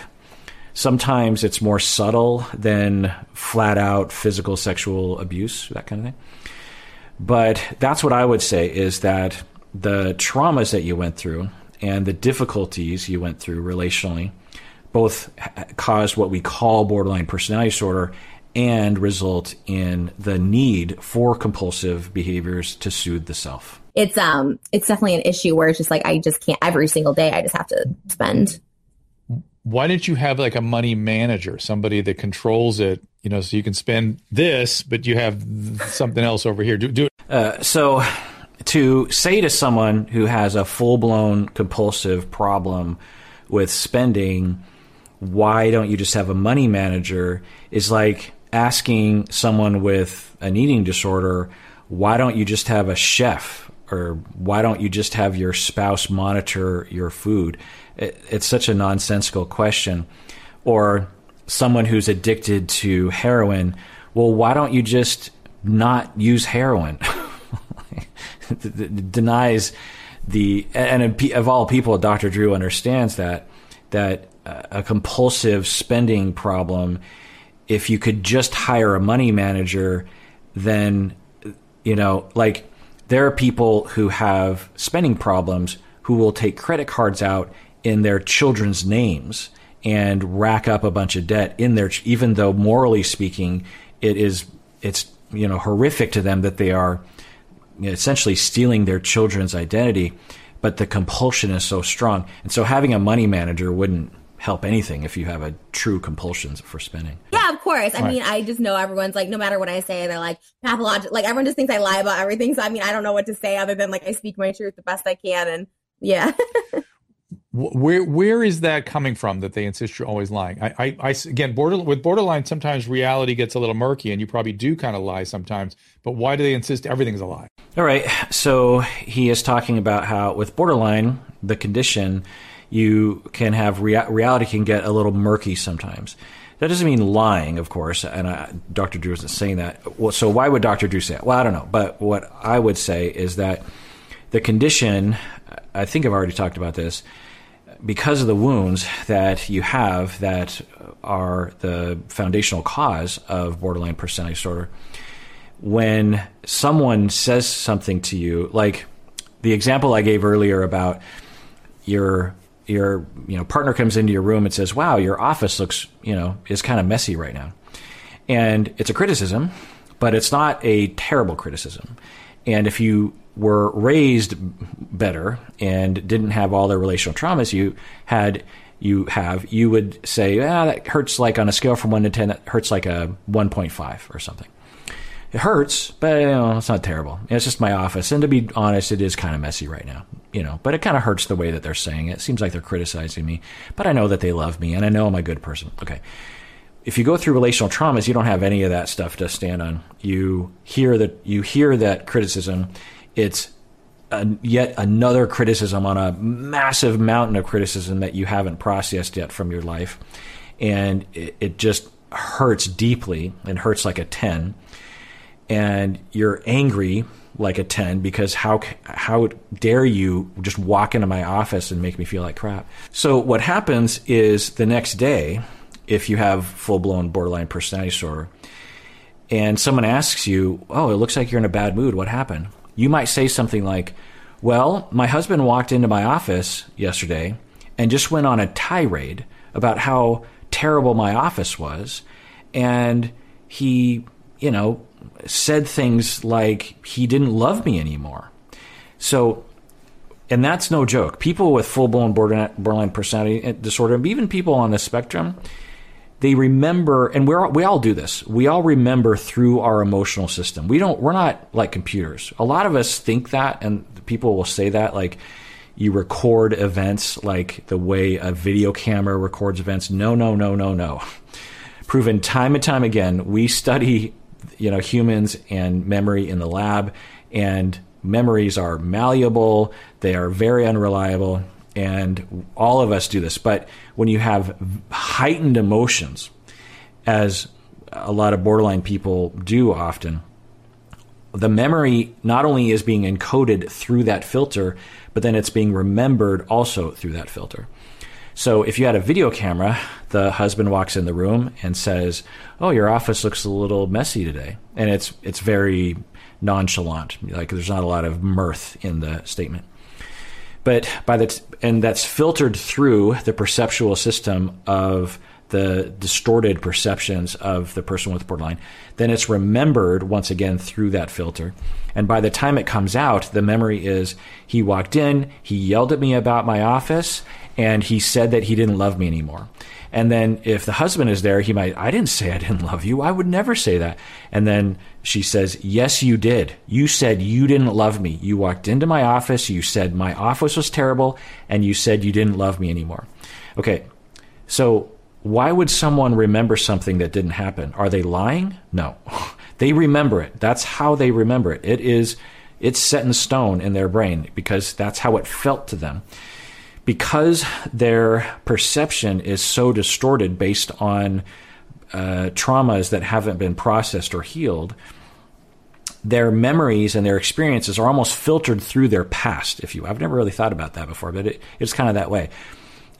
Sometimes it's more subtle than flat out physical sexual abuse, that kind of thing. But that's what I would say is that the traumas that you went through and the difficulties you went through relationally both caused what we call borderline personality disorder and result in the need for compulsive behaviors to soothe the self. It's um it's definitely an issue where it's just like I just can't every single day I just have to spend why didn't you have like a money manager, somebody that controls it, you know, so you can spend this, but you have something else over here. Do, do uh, so to say to someone who has a full blown compulsive problem with spending, why don't you just have a money manager is like asking someone with an eating disorder, why don't you just have a chef or why don't you just have your spouse monitor your food? It, it's such a nonsensical question. Or someone who's addicted to heroin, well, why don't you just not use heroin? (laughs) (laughs) denies the and of all people, Dr. Drew understands that that uh, a compulsive spending problem. If you could just hire a money manager, then you know, like there are people who have spending problems who will take credit cards out in their children's names and rack up a bunch of debt in their even though morally speaking it is it's you know horrific to them that they are essentially stealing their children's identity but the compulsion is so strong and so having a money manager wouldn't help anything if you have a true compulsion for spending. Yeah, of course. I right. mean, I just know everyone's like, no matter what I say, they're like pathological. Like everyone just thinks I lie about everything. So I mean, I don't know what to say other than like I speak my truth the best I can, and yeah. (laughs) where where is that coming from that they insist you're always lying? I, I, I again border with borderline sometimes reality gets a little murky and you probably do kind of lie sometimes. But why do they insist everything's a lie? All right, so he is talking about how with borderline the condition you can have rea- reality can get a little murky sometimes. That doesn't mean lying, of course, and I, Dr. Drew isn't saying that. Well, so why would Dr. Drew say it? Well, I don't know, but what I would say is that the condition, I think I've already talked about this, because of the wounds that you have that are the foundational cause of borderline personality disorder, when someone says something to you, like the example I gave earlier about your your you know partner comes into your room and says, "Wow, your office looks you know is kind of messy right now," and it's a criticism, but it's not a terrible criticism. And if you were raised better and didn't have all the relational traumas you had, you have, you would say, "Ah, that hurts like on a scale from one to ten, that hurts like a one point five or something." It hurts, but you know, it's not terrible. It's just my office, and to be honest, it is kind of messy right now you know, but it kind of hurts the way that they're saying it. it. Seems like they're criticizing me, but I know that they love me and I know I'm a good person. Okay. If you go through relational traumas, you don't have any of that stuff to stand on. You hear that you hear that criticism. It's a, yet another criticism on a massive mountain of criticism that you haven't processed yet from your life, and it, it just hurts deeply and hurts like a ten. And you're angry like a 10 because how how dare you just walk into my office and make me feel like crap. So what happens is the next day if you have full-blown borderline personality disorder and someone asks you, "Oh, it looks like you're in a bad mood. What happened?" You might say something like, "Well, my husband walked into my office yesterday and just went on a tirade about how terrible my office was and he, you know, said things like he didn't love me anymore. So, and that's no joke. People with full blown borderline personality disorder, even people on the spectrum, they remember, and we we all do this. We all remember through our emotional system. We don't. We're not like computers. A lot of us think that, and people will say that like you record events like the way a video camera records events. No, no, no, no, no. (laughs) Proven time and time again, we study you know humans and memory in the lab, and memories are malleable. They are very unreliable, and all of us do this. But when you have heightened emotions, as a lot of borderline people do often, the memory not only is being encoded through that filter, but then it's being remembered also through that filter. So if you had a video camera, the husband walks in the room and says, "Oh, your office looks a little messy today," and it's it's very nonchalant, like there's not a lot of mirth in the statement. But by the t- and that's filtered through the perceptual system of the distorted perceptions of the person with borderline, then it's remembered once again through that filter. And by the time it comes out, the memory is he walked in, he yelled at me about my office, and he said that he didn't love me anymore. And then if the husband is there, he might, I didn't say I didn't love you. I would never say that. And then she says, Yes, you did. You said you didn't love me. You walked into my office, you said my office was terrible, and you said you didn't love me anymore. Okay, so why would someone remember something that didn't happen? Are they lying? No. (laughs) they remember it. That's how they remember it. It is it's set in stone in their brain because that's how it felt to them. Because their perception is so distorted based on uh, traumas that haven't been processed or healed, their memories and their experiences are almost filtered through their past. If you, I've never really thought about that before, but it, it's kind of that way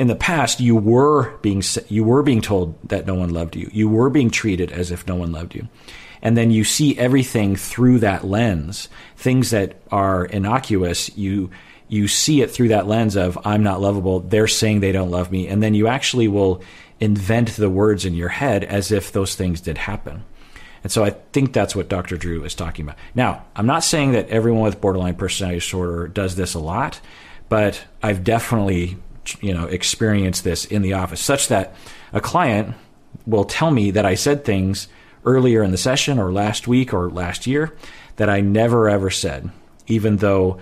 in the past you were being you were being told that no one loved you. You were being treated as if no one loved you. And then you see everything through that lens. Things that are innocuous, you you see it through that lens of I'm not lovable. They're saying they don't love me, and then you actually will invent the words in your head as if those things did happen. And so I think that's what Dr. Drew is talking about. Now, I'm not saying that everyone with borderline personality disorder does this a lot, but I've definitely you know experience this in the office such that a client will tell me that I said things earlier in the session or last week or last year that I never ever said even though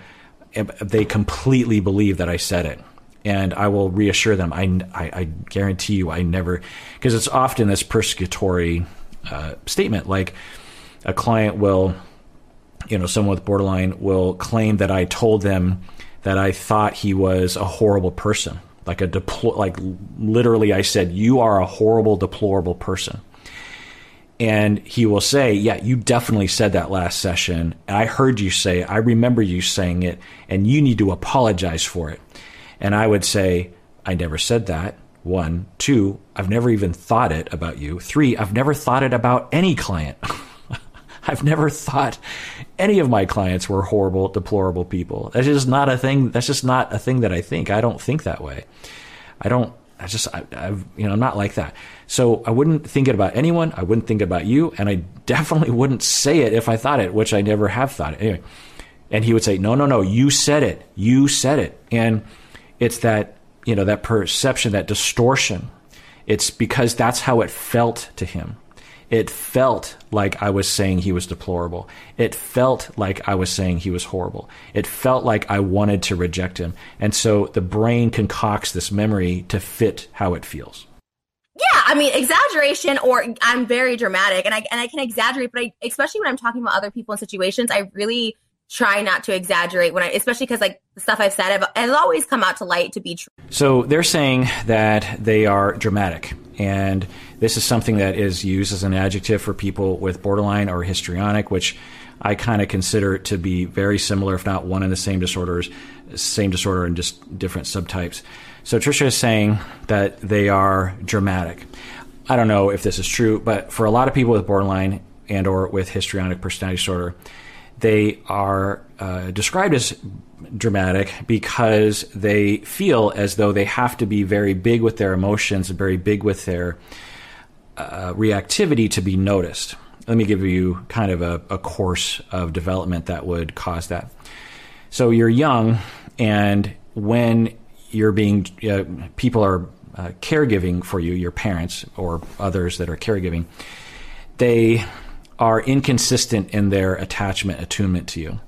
they completely believe that I said it and I will reassure them I, I, I guarantee you I never because it's often this persecutory uh, statement like a client will you know someone with borderline will claim that I told them that I thought he was a horrible person. Like a deplo- like literally I said you are a horrible deplorable person. And he will say, "Yeah, you definitely said that last session. And I heard you say, I remember you saying it, and you need to apologize for it." And I would say, "I never said that." One, two, I've never even thought it about you. Three, I've never thought it about any client. (laughs) I've never thought any of my clients were horrible, deplorable people. That's just not a thing. That's just not a thing that I think. I don't think that way. I don't. I just, I, I've, you know, I'm not like that. So I wouldn't think it about anyone. I wouldn't think about you, and I definitely wouldn't say it if I thought it, which I never have thought it. Anyway, and he would say, "No, no, no, you said it. You said it." And it's that, you know, that perception, that distortion. It's because that's how it felt to him. It felt like I was saying he was deplorable. It felt like I was saying he was horrible. It felt like I wanted to reject him. And so the brain concocts this memory to fit how it feels. Yeah, I mean exaggeration, or I'm very dramatic, and I and I can exaggerate, but I, especially when I'm talking about other people in situations, I really try not to exaggerate when I, especially because like the stuff I've said, it'll always come out to light to be true. So they're saying that they are dramatic, and this is something that is used as an adjective for people with borderline or histrionic, which I kind of consider to be very similar, if not one and the same disorders, same disorder and just different subtypes. So Trisha is saying that they are dramatic. I don't know if this is true, but for a lot of people with borderline and or with histrionic personality disorder, they are uh, described as dramatic because they feel as though they have to be very big with their emotions, very big with their uh, reactivity to be noticed. Let me give you kind of a, a course of development that would cause that. So you're young, and when you're being, uh, people are uh, caregiving for you, your parents or others that are caregiving, they are inconsistent in their attachment, attunement to you.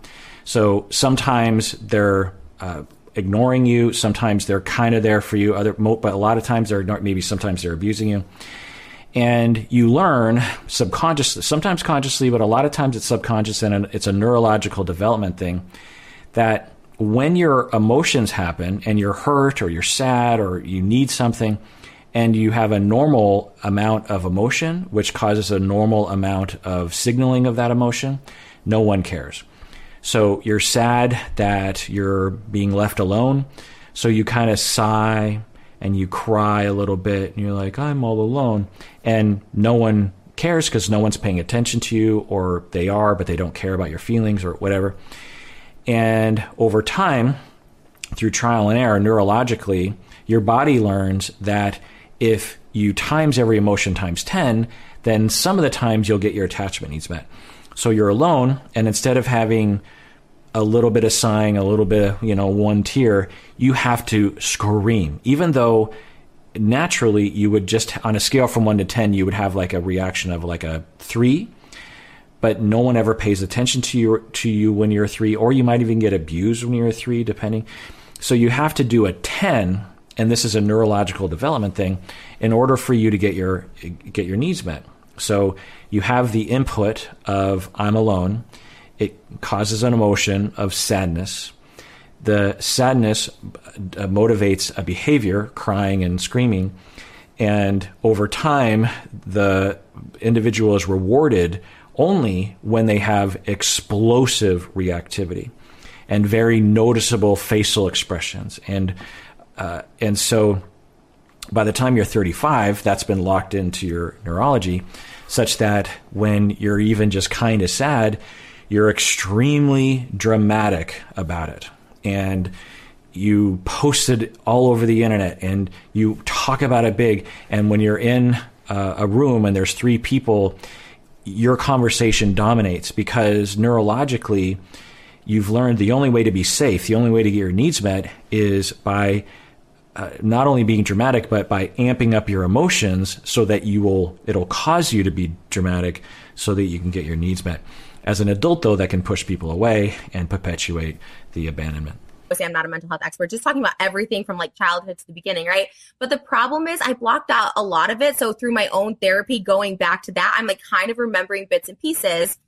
So sometimes they're uh, ignoring you. Sometimes they're kind of there for you. Other, but a lot of times they're maybe sometimes they're abusing you. And you learn subconsciously, sometimes consciously, but a lot of times it's subconscious and it's a neurological development thing that when your emotions happen and you're hurt or you're sad or you need something and you have a normal amount of emotion, which causes a normal amount of signaling of that emotion, no one cares. So you're sad that you're being left alone. So you kind of sigh and you cry a little bit and you're like, I'm all alone. And no one cares because no one's paying attention to you, or they are, but they don't care about your feelings or whatever. And over time, through trial and error, neurologically, your body learns that if you times every emotion times 10, then some of the times you'll get your attachment needs met. So you're alone, and instead of having a little bit of sighing, a little bit of, you know, one tear, you have to scream. Even though naturally you would just, on a scale from one to 10, you would have like a reaction of like a three, but no one ever pays attention to you, to you when you're three, or you might even get abused when you're three, depending. So you have to do a 10, and this is a neurological development thing, in order for you to get your, get your needs met. So you have the input of I'm alone it causes an emotion of sadness. The sadness uh, motivates a behavior, crying and screaming. And over time, the individual is rewarded only when they have explosive reactivity and very noticeable facial expressions. And, uh, and so by the time you're 35, that's been locked into your neurology such that when you're even just kind of sad, you're extremely dramatic about it. And you post it all over the internet and you talk about it big. And when you're in uh, a room and there's three people, your conversation dominates because neurologically, you've learned the only way to be safe, the only way to get your needs met is by uh, not only being dramatic, but by amping up your emotions so that you will, it'll cause you to be dramatic so that you can get your needs met. As an adult, though, that can push people away and perpetuate the abandonment. Say I'm not a mental health expert, just talking about everything from like childhood to the beginning, right? But the problem is I blocked out a lot of it. So through my own therapy, going back to that, I'm like kind of remembering bits and pieces.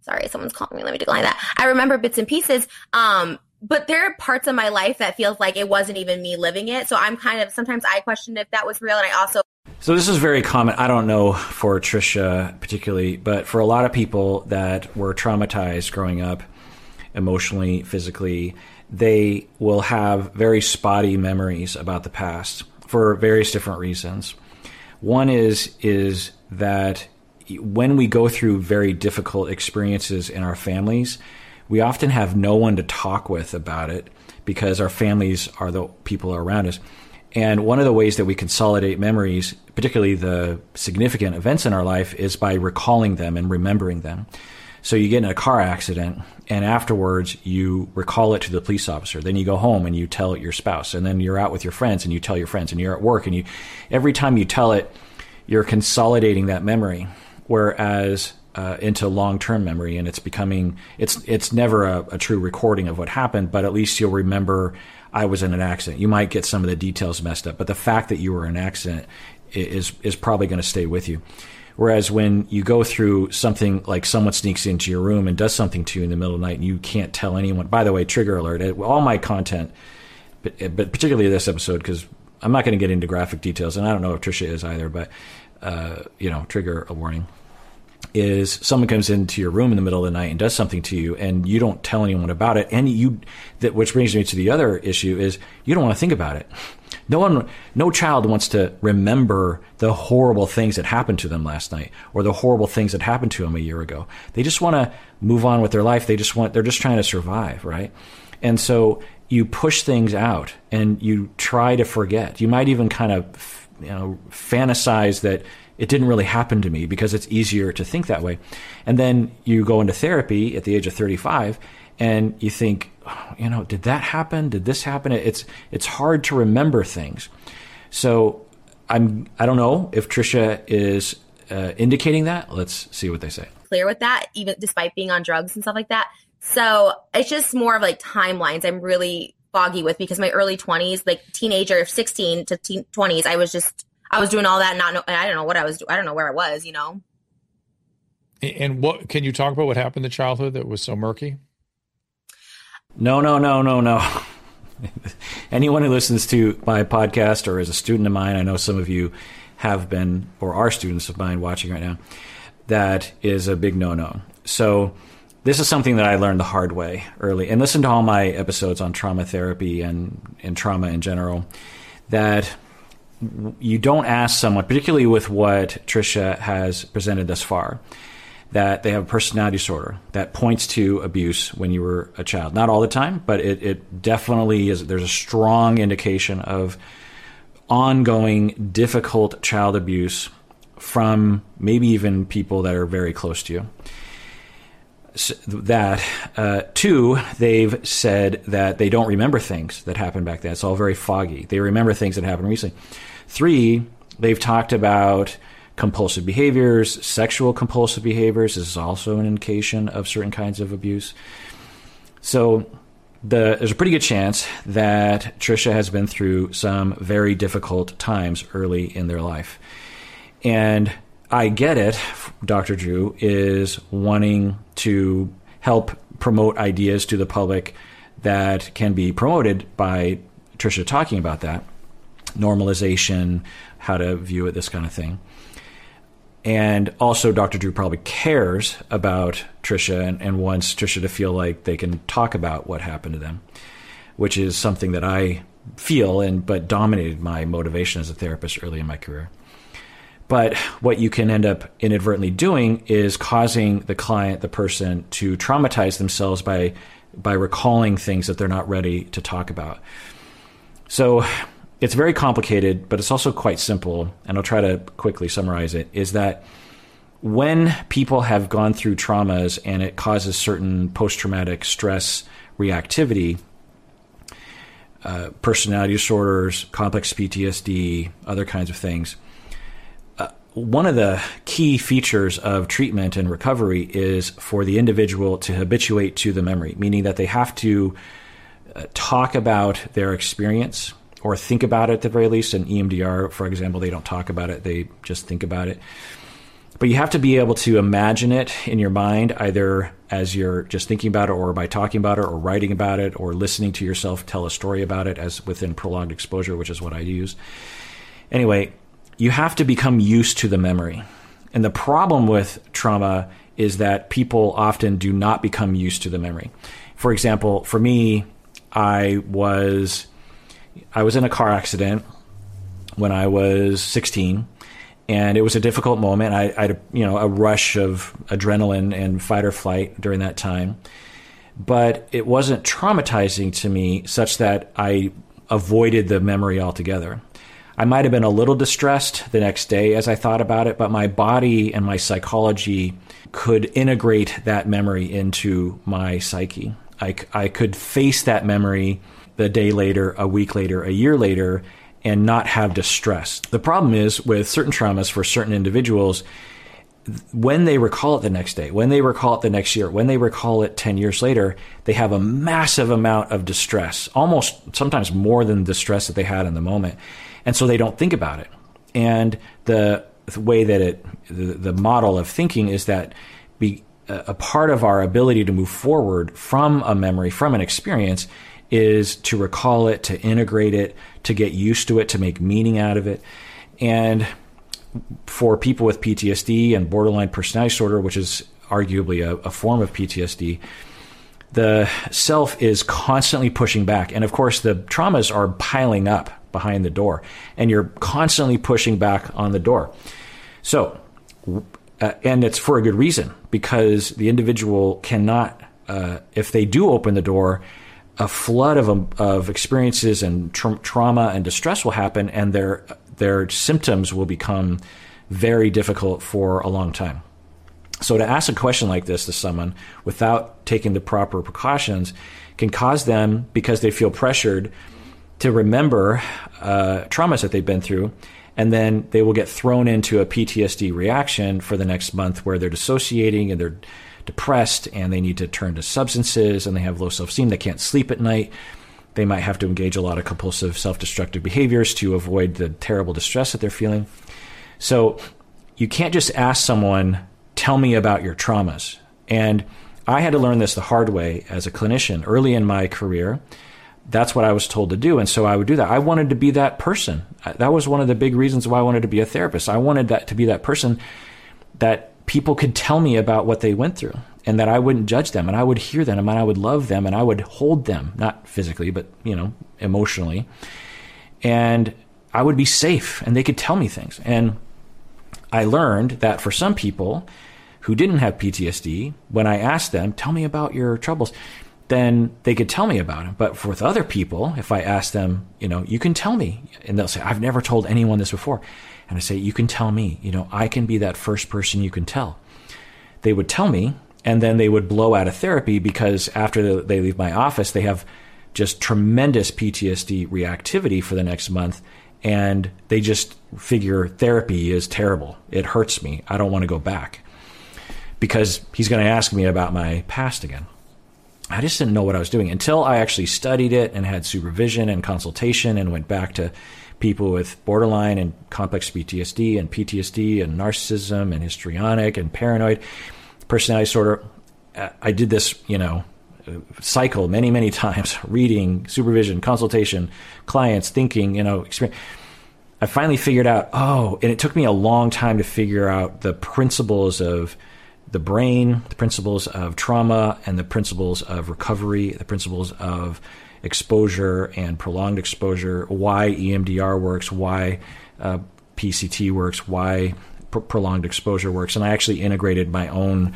Sorry, someone's calling me. Let me decline that. I remember bits and pieces. Um, but there are parts of my life that feels like it wasn't even me living it. So I'm kind of sometimes I question if that was real, and I also so this is very common. I don't know for Trisha particularly, but for a lot of people that were traumatized growing up, emotionally, physically, they will have very spotty memories about the past for various different reasons. One is is that when we go through very difficult experiences in our families, we often have no one to talk with about it because our families are the people around us. And one of the ways that we consolidate memories, particularly the significant events in our life, is by recalling them and remembering them. So you get in a car accident, and afterwards you recall it to the police officer. Then you go home and you tell your spouse, and then you're out with your friends and you tell your friends, and you're at work, and you every time you tell it, you're consolidating that memory. Whereas uh, into long-term memory, and it's becoming it's it's never a, a true recording of what happened, but at least you'll remember I was in an accident. You might get some of the details messed up, but the fact that you were in an accident is is probably going to stay with you. Whereas when you go through something like someone sneaks into your room and does something to you in the middle of the night and you can't tell anyone, by the way, trigger alert, all my content, but, but particularly this episode, because I'm not going to get into graphic details, and I don't know if Trisha is either, but, uh, you know, trigger a warning is someone comes into your room in the middle of the night and does something to you and you don't tell anyone about it. And you that which brings me to the other issue is you don't want to think about it. No one no child wants to remember the horrible things that happened to them last night or the horrible things that happened to them a year ago. They just want to move on with their life. They just want they're just trying to survive right? And so you push things out and you try to forget. You might even kind of you know fantasize that it didn't really happen to me because it's easier to think that way. And then you go into therapy at the age of 35 and you think, oh, you know, did that happen? Did this happen? It's it's hard to remember things. So I'm I don't know if Trisha is uh, indicating that. Let's see what they say. Clear with that, even despite being on drugs and stuff like that. So it's just more of like timelines. I'm really foggy with because my early 20s, like teenager, 16 to teen 20s, I was just I was doing all that, and not know, and I don't know what I was. Doing I don't know where I was. You know. And what can you talk about? What happened in childhood that was so murky? No, no, no, no, no. (laughs) Anyone who listens to my podcast or is a student of mine, I know some of you have been or are students of mine watching right now. That is a big no-no. So this is something that I learned the hard way early. And listen to all my episodes on trauma therapy and, and trauma in general. That you don't ask someone, particularly with what Trisha has presented thus far, that they have a personality disorder that points to abuse when you were a child. Not all the time, but it, it definitely is. There's a strong indication of ongoing difficult child abuse from maybe even people that are very close to you. That uh, two, they've said that they don't remember things that happened back then. It's all very foggy. They remember things that happened recently. Three, they've talked about compulsive behaviors, sexual compulsive behaviors. This is also an indication of certain kinds of abuse. So the, there's a pretty good chance that Trisha has been through some very difficult times early in their life. And I get it, Dr. Drew is wanting to help promote ideas to the public that can be promoted by Trisha talking about that normalization, how to view it, this kind of thing. And also, Dr. Drew probably cares about Trisha and, and, wants Trisha to feel like they can talk about what happened to them, which is something that I feel and but dominated my motivation as a therapist early in my career. But what you can end up inadvertently doing is causing the client, the person, to traumatize themselves by by recalling things that they're not ready to talk about. So it's very complicated, but it's also quite simple. And I'll try to quickly summarize it is that when people have gone through traumas and it causes certain post traumatic stress reactivity, uh, personality disorders, complex PTSD, other kinds of things. One of the key features of treatment and recovery is for the individual to habituate to the memory, meaning that they have to uh, talk about their experience or think about it at the very least. In EMDR, for example, they don't talk about it, they just think about it. But you have to be able to imagine it in your mind, either as you're just thinking about it, or by talking about it, or writing about it, or listening to yourself tell a story about it, as within prolonged exposure, which is what I use. Anyway, you have to become used to the memory. And the problem with trauma is that people often do not become used to the memory. For example, for me, I was I was in a car accident when I was 16, and it was a difficult moment. I, I had, you know, a rush of adrenaline and fight or flight during that time, but it wasn't traumatizing to me such that I avoided the memory altogether. I might have been a little distressed the next day as I thought about it, but my body and my psychology could integrate that memory into my psyche. I, I could face that memory the day later, a week later, a year later, and not have distress. The problem is with certain traumas for certain individuals, when they recall it the next day, when they recall it the next year, when they recall it 10 years later, they have a massive amount of distress, almost sometimes more than the stress that they had in the moment. And so they don't think about it. And the, the way that it, the, the, model of thinking is that be, a part of our ability to move forward from a memory, from an experience, is to recall it, to integrate it, to get used to it, to make meaning out of it. And for people with PTSD and borderline personality disorder, which is arguably a, a form of PTSD, the self is constantly pushing back. And of course, the traumas are piling up behind the door, and you're constantly pushing back on the door. So, uh, and it's for a good reason because the individual cannot, uh, if they do open the door, a flood of, um, of experiences and tra- trauma and distress will happen, and their their symptoms will become very difficult for a long time. So to ask a question like this to someone without taking the proper precautions can cause them, because they feel pressured, to remember uh, traumas that they've been through, and then they will get thrown into a PTSD reaction for the next month where they're dissociating and they're depressed and they need to turn to substances and they have low self esteem, they can't sleep at night. They might have to engage a lot of compulsive self destructive behaviors to avoid the terrible distress that they're feeling. So you can't just ask someone, tell me about your traumas. And I had to learn this the hard way as a clinician early in my career. That's what I was told to do. And so I would do that. I wanted to be that person. That was one of the big reasons why I wanted to be a therapist. I wanted that to be that person that people could tell me about what they went through and that I wouldn't judge them and I would hear them and I would love them and I would hold them, not physically, but, you know, emotionally. And I would be safe and they could tell me things. And I learned that for some people who didn't have PTSD, when I asked them, tell me about your troubles, then they could tell me about them. But with other people, if I ask them, you know, you can tell me, and they'll say, I've never told anyone this before. And I say, you can tell me, you know, I can be that first person you can tell. They would tell me, and then they would blow out of therapy because after they leave my office, they have just tremendous PTSD reactivity for the next month and they just figure therapy is terrible. It hurts me. I don't want to go back because he's going to ask me about my past again. I just didn't know what I was doing until I actually studied it and had supervision and consultation and went back to people with borderline and complex PTSD and PTSD and narcissism and histrionic and paranoid personality disorder. Uh, I did this, you know, cycle many, many (laughs) times, reading, supervision, consultation, clients, thinking, you know, experience. I finally figured out, oh, and it took me a long time to figure out the principles of the brain, the principles of trauma, and the principles of recovery, the principles of exposure and prolonged exposure, why EMDR works, why uh, PCT works, why pr- prolonged exposure works. And I actually integrated my own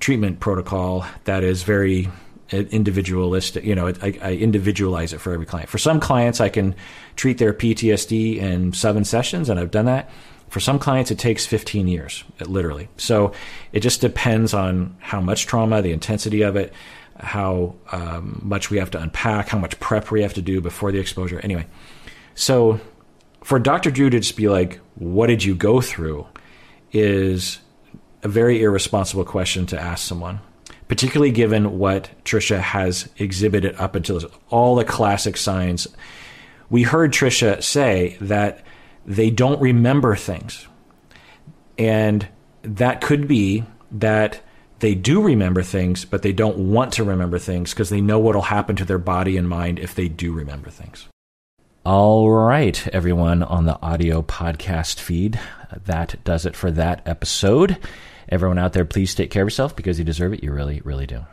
treatment protocol that is very individualistic. You know, I, I, individualize it for every client. For some clients, I can treat their PTSD in seven sessions, and I've done that. For some clients, it takes 15 years, literally. So it just depends on how much trauma, the intensity of it, how um, much we have to unpack, how much prep we have to do before the exposure. Anyway, so for Dr. Drew to just be like, "What did you go through?" is a very irresponsible question to ask someone particularly given what Trisha has exhibited up until this, all the classic signs. We heard Trisha say that they don't remember things. And that could be that they do remember things, but they don't want to remember things because they know what will happen to their body and mind if they do remember things. All right, everyone on the audio podcast feed. That does it for that episode. Everyone out there, please take care of yourself because you deserve it. You really, really do.